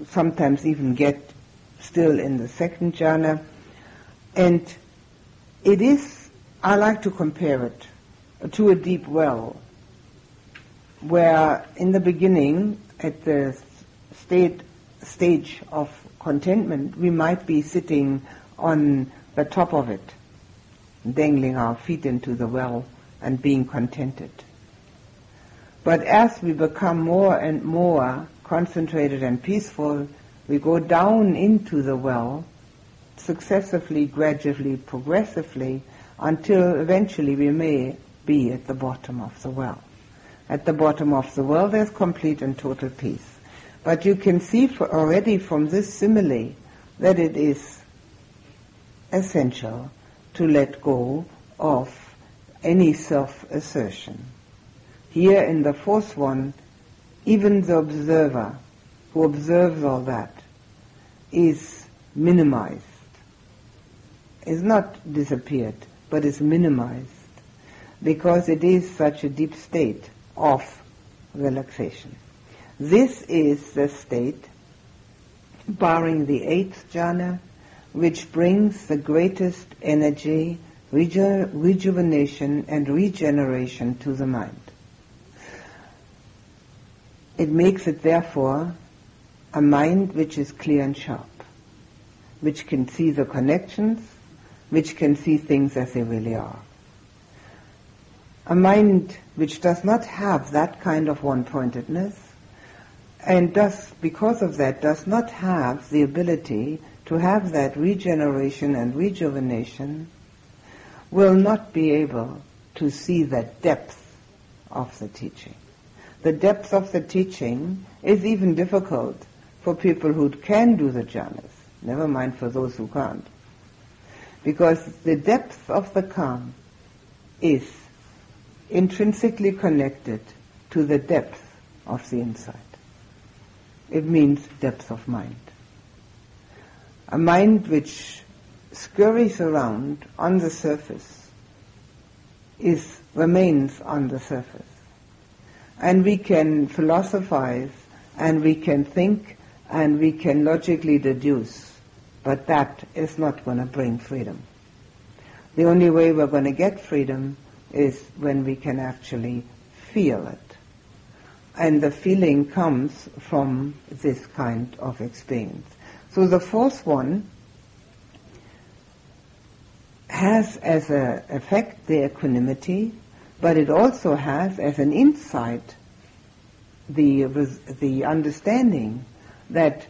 sometimes even get still in the second jhana. And it is, I like to compare it to a deep well, where in the beginning, at the state, stage of contentment, we might be sitting on the top of it, dangling our feet into the well and being contented. But as we become more and more concentrated and peaceful, we go down into the well, successively, gradually, progressively, until eventually we may be at the bottom of the well. At the bottom of the well, there's complete and total peace. But you can see already from this simile that it is essential to let go of any self-assertion. Here in the fourth one, even the observer who observes all that is minimized, is not disappeared, but is minimized because it is such a deep state of relaxation. This is the state, barring the eighth jhana, which brings the greatest energy, reju- rejuvenation, and regeneration to the mind. It makes it therefore a mind which is clear and sharp, which can see the connections, which can see things as they really are. A mind which does not have that kind of one-pointedness and does, because of that, does not have the ability to have that regeneration and rejuvenation will not be able to see the depth of the teaching the depth of the teaching is even difficult for people who can do the jhanas, never mind for those who can't. Because the depth of the calm is intrinsically connected to the depth of the insight. It means depth of mind. A mind which scurries around on the surface is remains on the surface and we can philosophize and we can think and we can logically deduce, but that is not going to bring freedom. The only way we're going to get freedom is when we can actually feel it. and the feeling comes from this kind of experience. So the fourth one has as an effect the equanimity, but it also has as an insight the, the understanding that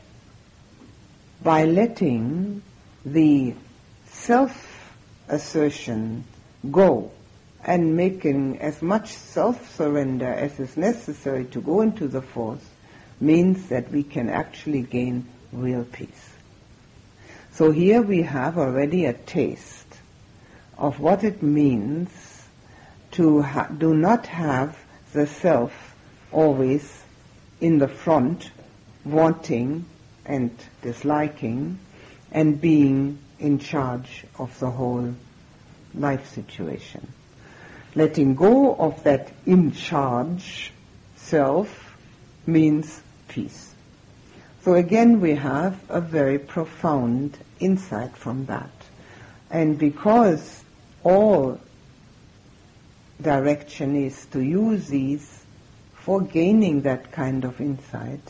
by letting the self-assertion go and making as much self-surrender as is necessary to go into the force means that we can actually gain real peace. So here we have already a taste of what it means to ha- do not have the self always in the front, wanting and disliking, and being in charge of the whole life situation. Letting go of that in charge self means peace. So again, we have a very profound insight from that. And because all direction is to use these for gaining that kind of insight,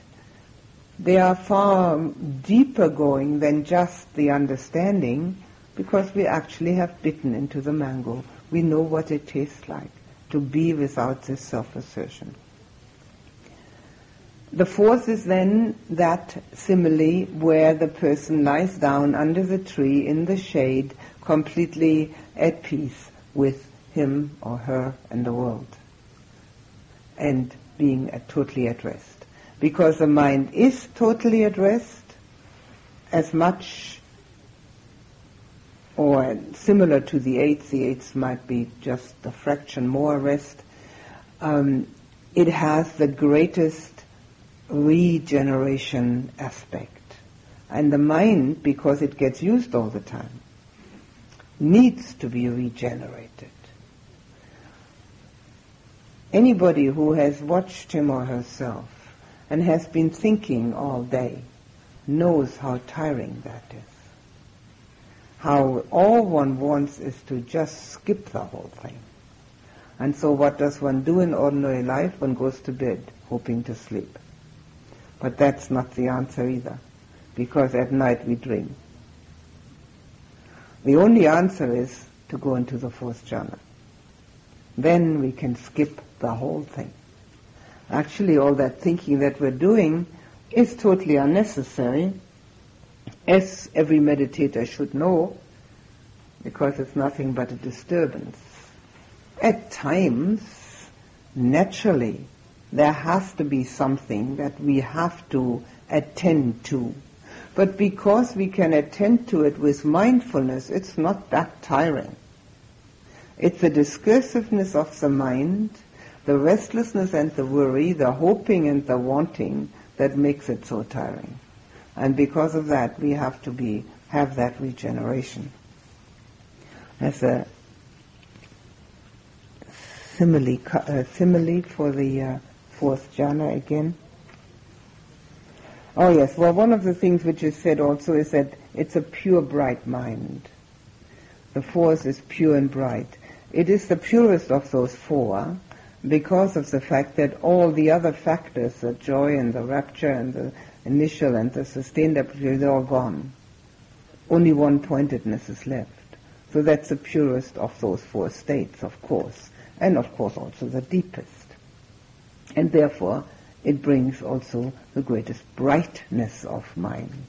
they are far deeper going than just the understanding because we actually have bitten into the mango. We know what it tastes like to be without this self-assertion. The fourth is then that simile where the person lies down under the tree in the shade, completely at peace with him or her and the world, and being at, totally at rest. Because the mind is totally at rest, as much or similar to the eighth, the eighth might be just a fraction more rest. Um, it has the greatest regeneration aspect. And the mind, because it gets used all the time, needs to be regenerated. Anybody who has watched him or herself and has been thinking all day knows how tiring that is. How all one wants is to just skip the whole thing. And so what does one do in ordinary life? One goes to bed hoping to sleep. But that's not the answer either, because at night we dream. The only answer is to go into the fourth jhana. Then we can skip the whole thing. Actually, all that thinking that we're doing is totally unnecessary, as every meditator should know, because it's nothing but a disturbance. At times, naturally, there has to be something that we have to attend to but because we can attend to it with mindfulness, it's not that tiring. It's the discursiveness of the mind, the restlessness and the worry, the hoping and the wanting that makes it so tiring. And because of that, we have to be, have that regeneration. As a simile, simile for the uh, fourth jhana again. Oh yes, well one of the things which is said also is that it's a pure bright mind. The force is pure and bright. It is the purest of those four because of the fact that all the other factors, the joy and the rapture and the initial and the sustained appreciation, they're all gone. Only one pointedness is left. So that's the purest of those four states, of course, and of course also the deepest. And therefore, it brings also the greatest brightness of mind.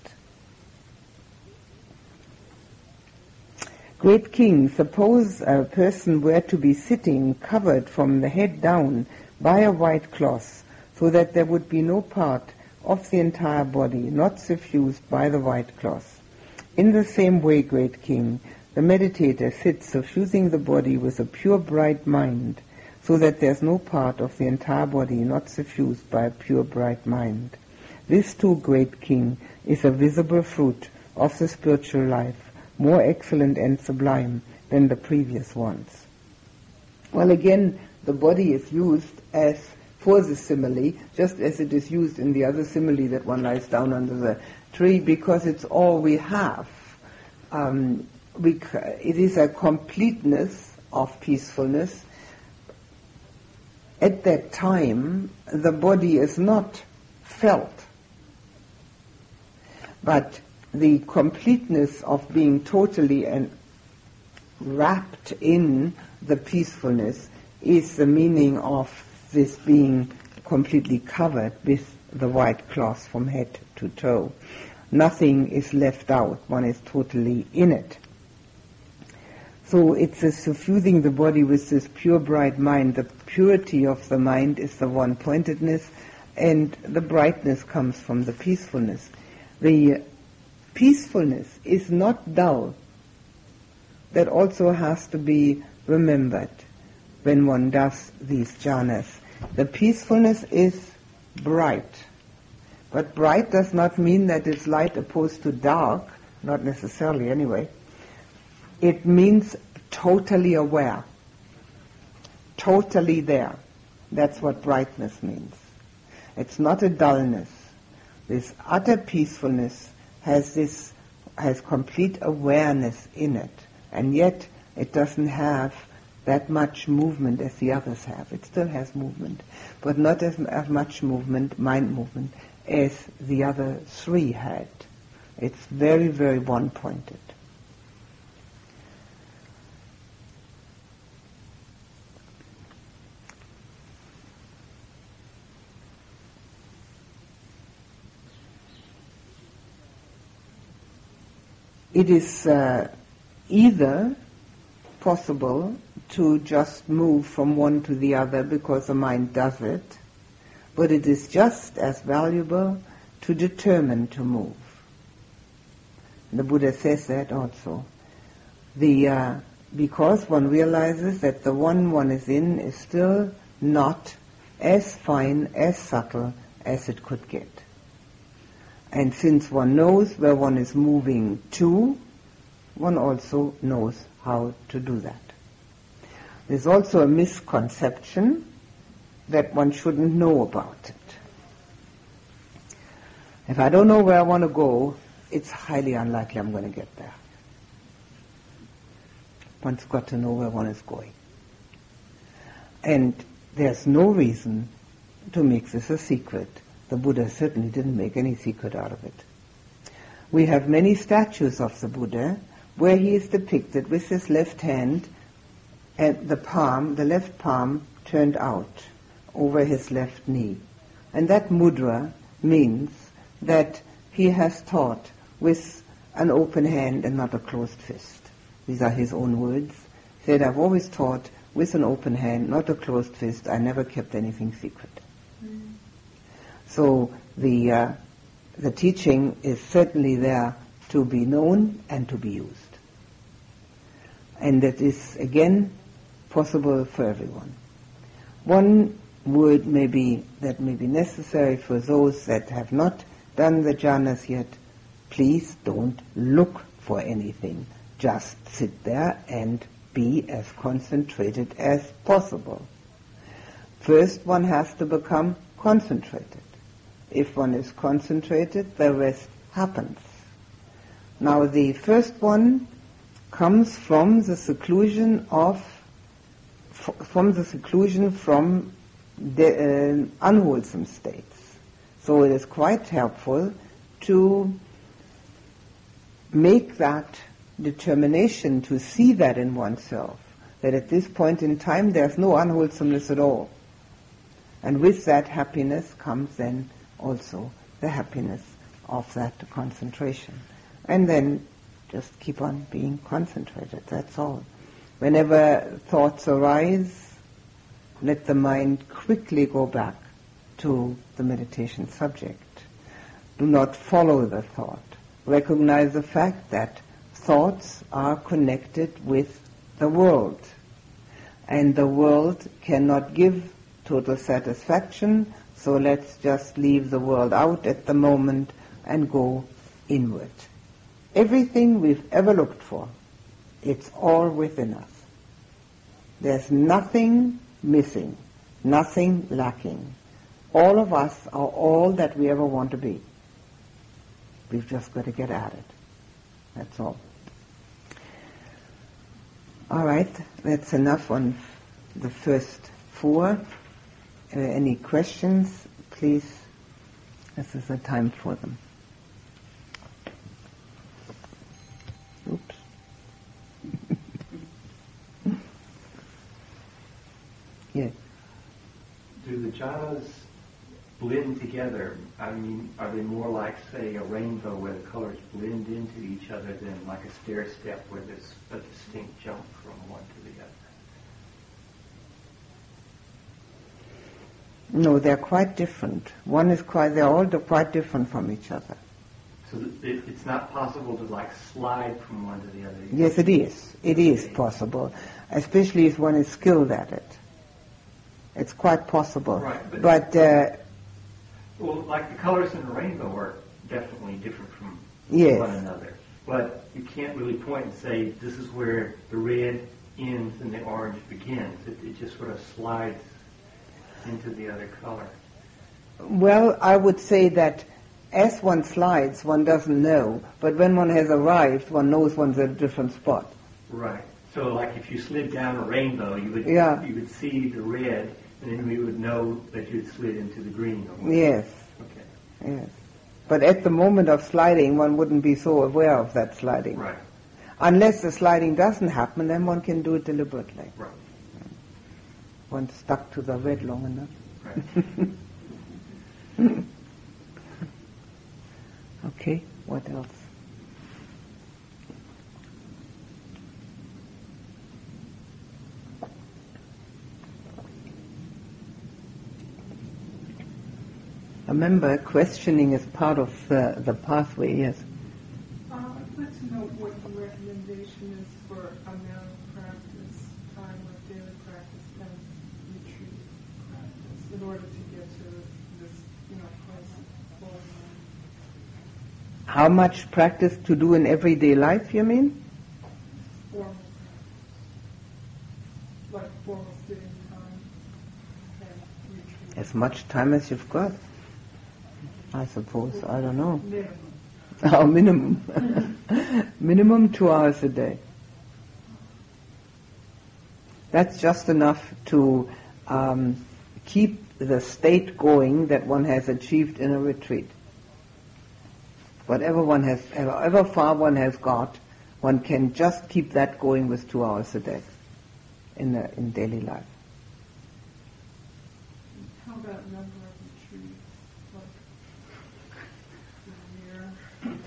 Great King, suppose a person were to be sitting covered from the head down by a white cloth, so that there would be no part of the entire body not suffused by the white cloth. In the same way, Great King, the meditator sits suffusing the body with a pure bright mind, so that there's no part of the entire body not suffused by a pure bright mind. This too, great king, is a visible fruit of the spiritual life, more excellent and sublime than the previous ones. Well, again, the body is used as for the simile, just as it is used in the other simile that one lies down under the tree, because it's all we have. Um, we, it is a completeness of peacefulness at that time the body is not felt. But the completeness of being totally and wrapped in the peacefulness is the meaning of this being completely covered with the white cloth from head to toe. Nothing is left out. One is totally in it. So it's a suffusing the body with this pure, bright mind. The purity of the mind is the one pointedness, and the brightness comes from the peacefulness. The peacefulness is not dull. That also has to be remembered when one does these jhanas. The peacefulness is bright. But bright does not mean that it's light opposed to dark, not necessarily anyway. It means totally aware, totally there. That's what brightness means. It's not a dullness. This utter peacefulness has this has complete awareness in it, and yet it doesn't have that much movement as the others have. It still has movement, but not as, as much movement, mind movement, as the other three had. It's very, very one-pointed. It is uh, either possible to just move from one to the other because the mind does it, but it is just as valuable to determine to move. The Buddha says that also. The, uh, because one realizes that the one one is in is still not as fine, as subtle as it could get. And since one knows where one is moving to, one also knows how to do that. There's also a misconception that one shouldn't know about it. If I don't know where I want to go, it's highly unlikely I'm going to get there. One's got to know where one is going. And there's no reason to make this a secret. The Buddha certainly didn't make any secret out of it. We have many statues of the Buddha where he is depicted with his left hand and the palm, the left palm turned out over his left knee. And that mudra means that he has taught with an open hand and not a closed fist. These are his own words. He said, I've always taught with an open hand, not a closed fist. I never kept anything secret. So the, uh, the teaching is certainly there to be known and to be used. And that is, again, possible for everyone. One word may be, that may be necessary for those that have not done the jhanas yet. Please don't look for anything. Just sit there and be as concentrated as possible. First one has to become concentrated. If one is concentrated, the rest happens. Now the first one comes from the seclusion of from the seclusion from the, uh, unwholesome states. So it is quite helpful to make that determination to see that in oneself, that at this point in time there's no unwholesomeness at all. And with that happiness comes then also the happiness of that concentration. And then just keep on being concentrated, that's all. Whenever thoughts arise, let the mind quickly go back to the meditation subject. Do not follow the thought. Recognize the fact that thoughts are connected with the world. And the world cannot give total satisfaction, so let's just leave the world out at the moment and go inward. Everything we've ever looked for, it's all within us. There's nothing missing, nothing lacking. All of us are all that we ever want to be. We've just got to get at it. That's all. All right, that's enough on the first four. Any questions, please, this is the time for them. Oops. yes. Do the jhanas blend together? I mean, are they more like, say, a rainbow where the colors blend into each other than like a stair step where there's a distinct jump from one to the other? No, they're quite different. One is quite, they're all quite different from each other. So it, it's not possible to like slide from one to the other. Yes, it is. It is possible, especially if one is skilled at it. It's quite possible. Right, but- but uh, Well, like the colors in the rainbow are definitely different from Yes. one another. But you can't really point and say this is where the red ends and the orange begins. It, it just sort of slides into the other color. well, I would say that as one slides, one doesn't know, but when one has arrived, one knows one's at a different spot. Right. So like if you slid down a rainbow, you would Yeah. you would see the red, and then we would know that you'd slid into the green. Yes, Okay. yes. But at the moment of sliding, one wouldn't be so aware of that sliding. Right. Unless the sliding doesn't happen, then one can do it deliberately. Right. One stuck to the red long enough. Okay, what else? I remember, questioning is part of the, the pathway, yes. Uh, I'd like to know what the recommendation is for amount of practice, time of daily practice and retreat practice in order to get to this, you know, present. How much practice to do in everyday life, you mean? formal. Like formal sitting time. As much time as you've got. I suppose, I don't know. Minimum. Our minimum. minimum two hours a day. That's just enough to um, keep the state going that one has achieved in a retreat. Whatever one has, however far one has got, one can just keep that going with two hours a day in, the, in daily life. How about number of retreats? Like a year?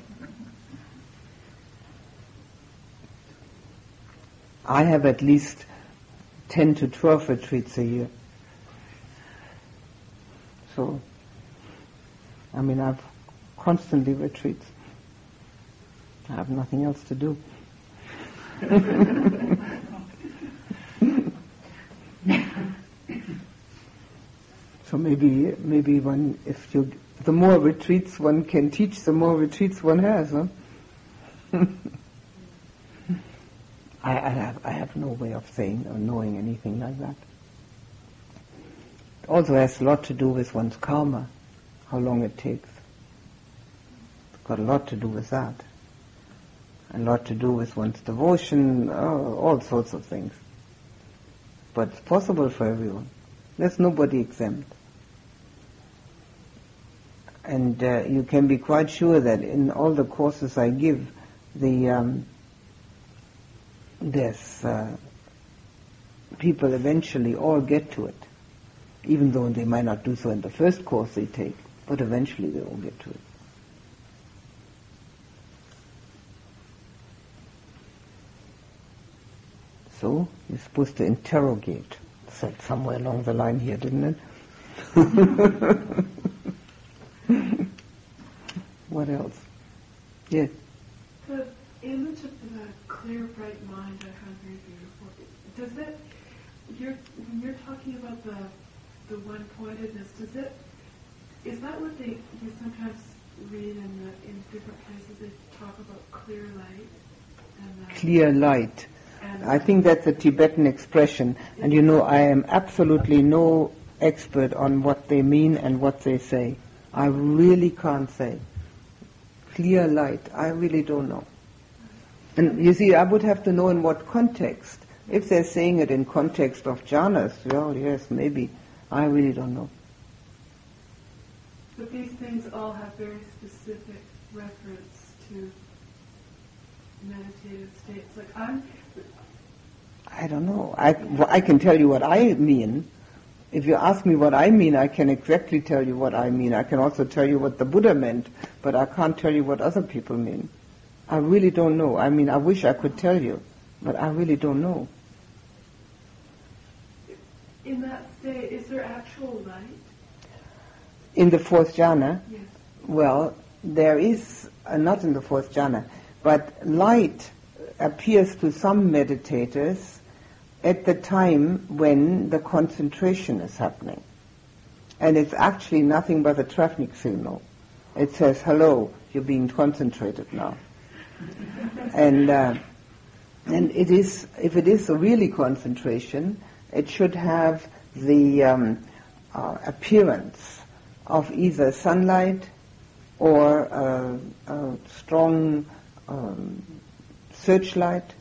I have at least 10 to 12 retreats a year. So, I mean, I've constantly retreats. I have nothing else to do. so maybe, maybe one, if you, the more retreats one can teach, the more retreats one has, huh? I, I, have, I have no way of saying or knowing anything like that. Also has a lot to do with one's karma, how long it takes. It's got a lot to do with that. A lot to do with one's devotion, oh, all sorts of things. But it's possible for everyone. There's nobody exempt. And uh, you can be quite sure that in all the courses I give, the um, there's uh, people eventually all get to it, even though they might not do so in the first course they take, but eventually they will get to it. So you're supposed to interrogate. Said somewhere along the line here, didn't it? what else? Yes. The image of the clear, bright mind I found very beautiful. Does it, you're, when you're talking about the, the one-pointedness, does it, is that what they, you sometimes read in the, in different places, they talk about clear light? And, uh, Clear light. and I think that's a Tibetan expression, and you know, I am absolutely no expert on what they mean and what they say. I really can't say. Clear light, I really don't know. And you see, I would have to know in what context. If they're saying it in context of jhanas, well, yes, maybe. I really don't know. But these things all have very specific reference to meditative states. Like I'm, I don't know. I, well, I can tell you what I mean. If you ask me what I mean, I can exactly tell you what I mean. I can also tell you what the Buddha meant, but I can't tell you what other people mean. I really don't know. I mean, I wish I could tell you, but I really don't know. In that state, is there actual light? In the fourth jhana, Yes. well, there is, uh, not in the fourth jhana, but light appears to some meditators at the time when the concentration is happening. And it's actually nothing but a traffic signal. It says, hello, you're being concentrated now. and, uh, and it is, if it is a really concentration, it should have the um, uh, appearance of either sunlight or a, a strong um, searchlight,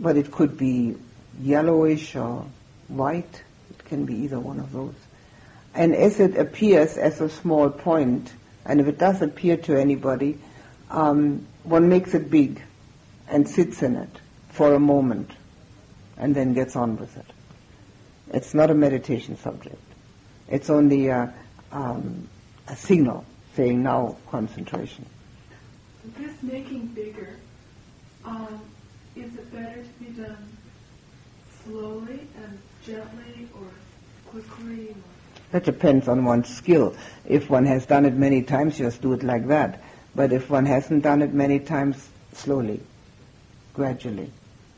but it could be yellowish or white. It can be either one of those. And as it appears as a small point, and if it does appear to anybody, um, one makes it big and sits in it for a moment and then gets on with it. It's not a meditation subject. It's only a, um, a signal saying now concentration. This making bigger, um, is it better to be done slowly and gently or quickly? Or That depends on one's skill. If one has done it many times, just do it like that. But if one hasn't done it many times, slowly, gradually,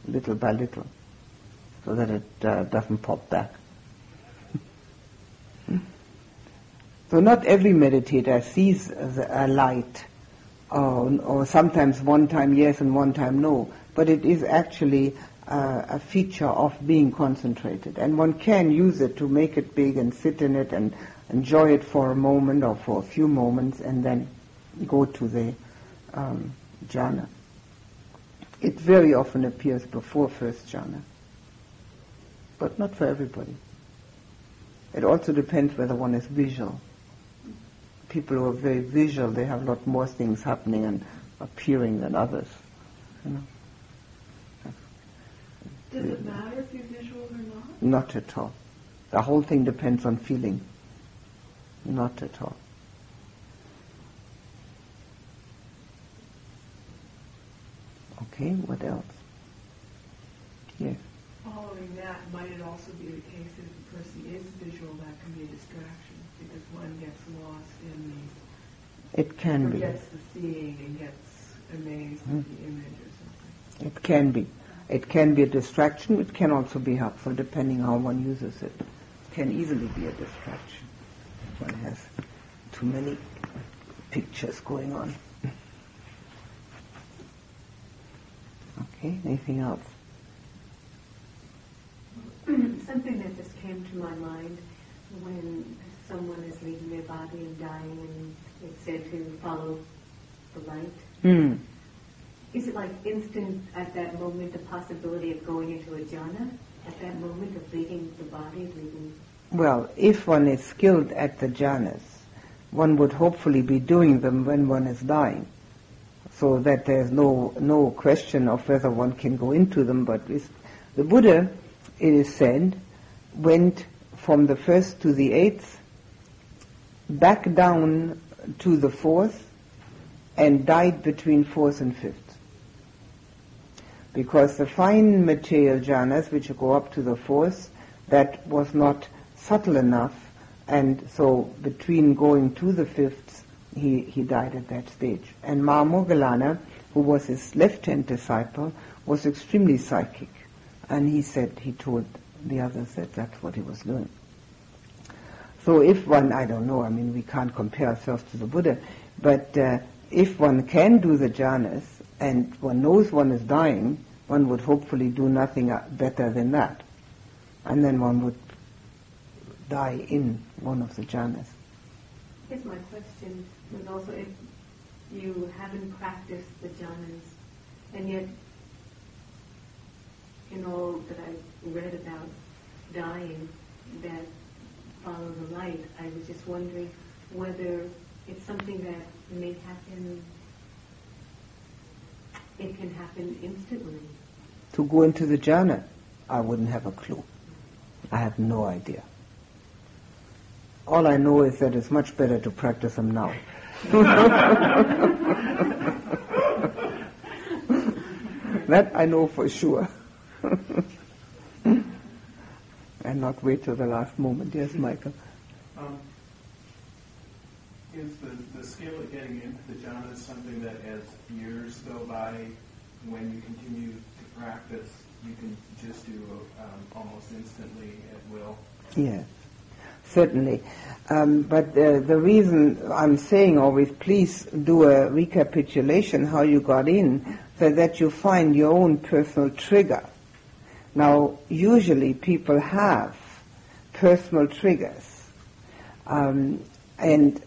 little by little, so that it uh, doesn't pop back. so not every meditator sees a light, or, or sometimes one time yes and one time no, but it is actually a feature of being concentrated. And one can use it to make it big and sit in it and enjoy it for a moment or for a few moments and then go to the um, jhana. It very often appears before first jhana, but not for everybody. It also depends whether one is visual. People who are very visual, they have a lot more things happening and appearing than others. You know? does it matter if you're visual or not? Not at all. The whole thing depends on feeling. Not at all. Okay, what else? Yes. Following that, might it also be the case that if a person is visual, that can be a distraction because one gets lost in the, It can be. forgets the seeing and gets amazed Hmm. at the image or something. It can be. It can be a distraction. It can also be helpful depending how one uses it. It can easily be a distraction. if One has too many pictures going on. Okay, anything else? Something came to my mind when someone is leaving their body and dying and it's said to follow the light. Hmm. Is it like instant at that moment the possibility of going into a jhana? At that moment of leaving the body, leaving Well, if one is skilled at the jhanas, one would hopefully be doing them when one is dying, so that there's no no question of whether one can go into them. But it's, the Buddha, it is said, went from the first to the eighth, back down to the fourth, and died between fourth and fifth. Because the fine material jhanas, which go up to the fourth, that was not subtle enough, and so between going to the fifth, he, he died at that stage. And Mahamoggallana, who was his left-hand disciple, was extremely psychic, and he said, he told the other said that's what he was doing. So if one, I don't know, I mean, we can't compare ourselves to the Buddha, but uh, if one can do the jhanas and one knows one is dying, one would hopefully do nothing uh, better than that. And then one would die in one of the jhanas. Here's my question was also if you haven't practiced the jhanas, and yet in all that I've read about dying, that follow the light. I was just wondering whether it's something that may happen, it can happen instantly. To go into the jhana, I wouldn't have a clue. I have no idea. All I know is that it's much better to practice them now. that I know for sure. and not wait till the last moment. Yes, Michael. Um, is the, the skill of getting into the jhana something that as years go by, when you continue to practice, you can just do um, almost instantly at will? Yes, certainly. Um, but uh, the reason I'm saying always, please do a recapitulation how you got in, so that you find your own personal trigger. Now, usually people have personal triggers, um, and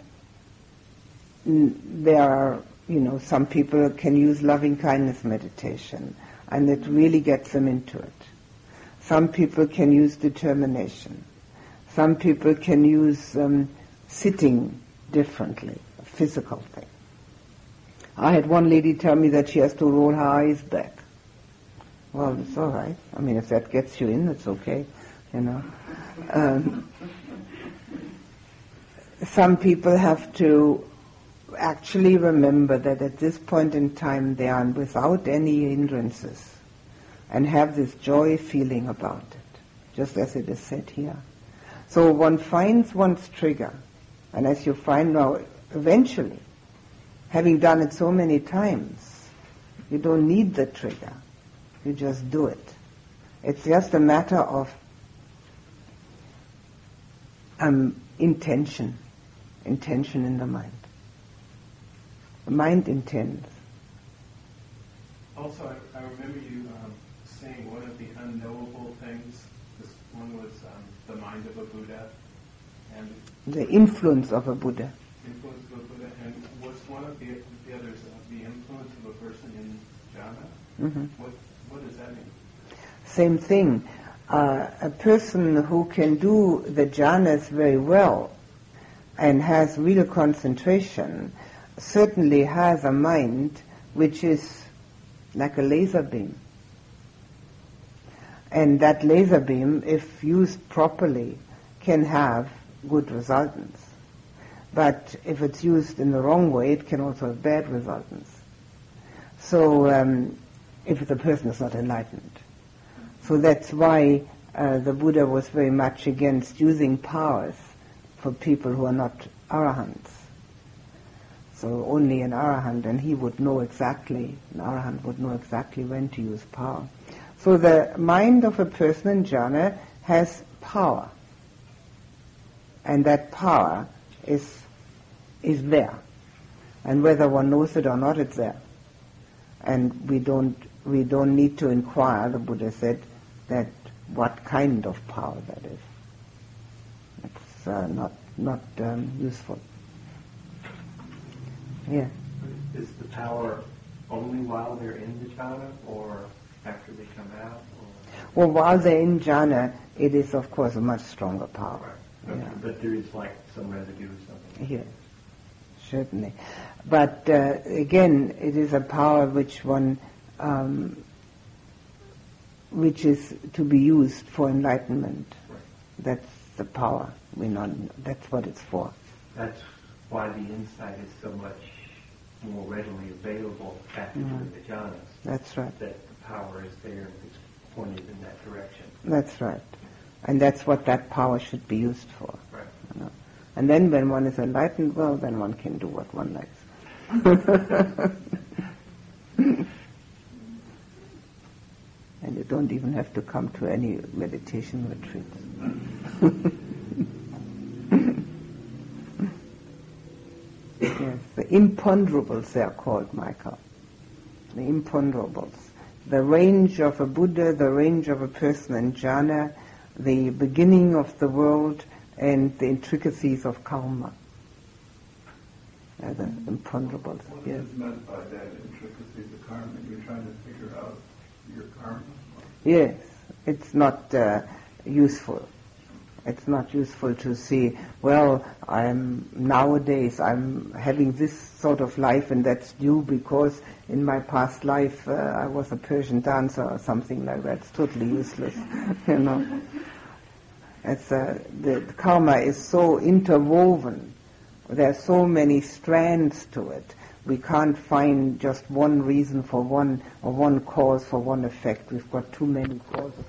there are, you know, some people can use loving kindness meditation, and it really gets them into it. Some people can use determination. Some people can use um, sitting differently, a physical thing. I had one lady tell me that she has to roll her eyes back. Well, it's all right. I mean, if that gets you in, it's okay, you know. Um, some people have to actually remember that at this point in time they are without any hindrances and have this joy feeling about it, just as it is said here. So one finds one's trigger, and as you find now, eventually, having done it so many times, you don't need the trigger. You just do it. It's just a matter of um, intention, intention in the mind. The mind intends. Also, I, I remember you um, saying one of the unknowable things. This one was um, the mind of a Buddha, and the influence of a Buddha. Influence of a Buddha, and was one of the, the others uh, the influence of a person in jhana? Mm-hmm. What what does that mean? Same thing. Uh, a person who can do the jhanas very well and has real concentration certainly has a mind which is like a laser beam. And that laser beam, if used properly, can have good resultants. But if it's used in the wrong way, it can also have bad resultants. So, um, if the person is not enlightened. So that's why uh, the Buddha was very much against using powers for people who are not arahants. So only an arahant, and he would know exactly, an arahant would know exactly when to use power. So the mind of a person in jhana has power. And that power is, is there. And whether one knows it or not, it's there. And we don't, we don't need to inquire, the Buddha said, that what kind of power that is. It's uh, not, not um, useful. Yeah. Is the power only while they're in the jhana or after they come out? Or? Well, while they're in jhana, it is of course a much stronger power. Right. Yeah. But there is like some residue or something. Yes, certainly. But uh, again, it is a power which one, um, which is to be used for enlightenment. Right. That's the power. We not. That's what it's for. That's why the insight is so much more readily available after Mhm. the jhanas. That's right. That the power is there and it's pointed in that direction. That's right. And that's what that power should be used for. Right. you know. And then when one is enlightened, well, then one can do what one likes. and you don't even have to come to any meditation retreats. yes, the imponderables they are called, Michael. The imponderables. The range of a Buddha, the range of a person in jhana, the beginning of the world, and the intricacies of karma. Uh, the imponderables. What Yes. is meant by that intricacies of karma? You're trying to figure out your karma? Yes, it's not uh, useful. It's not useful to see, well, I'm nowadays I'm having this sort of life and that's due because in my past life uh, I was a Persian dancer or something like that. It's totally useless, you know. It's uh, the, the karma is so interwoven. There are so many strands to it. We can't find just one reason for one or one cause for one effect. We've got too many causes.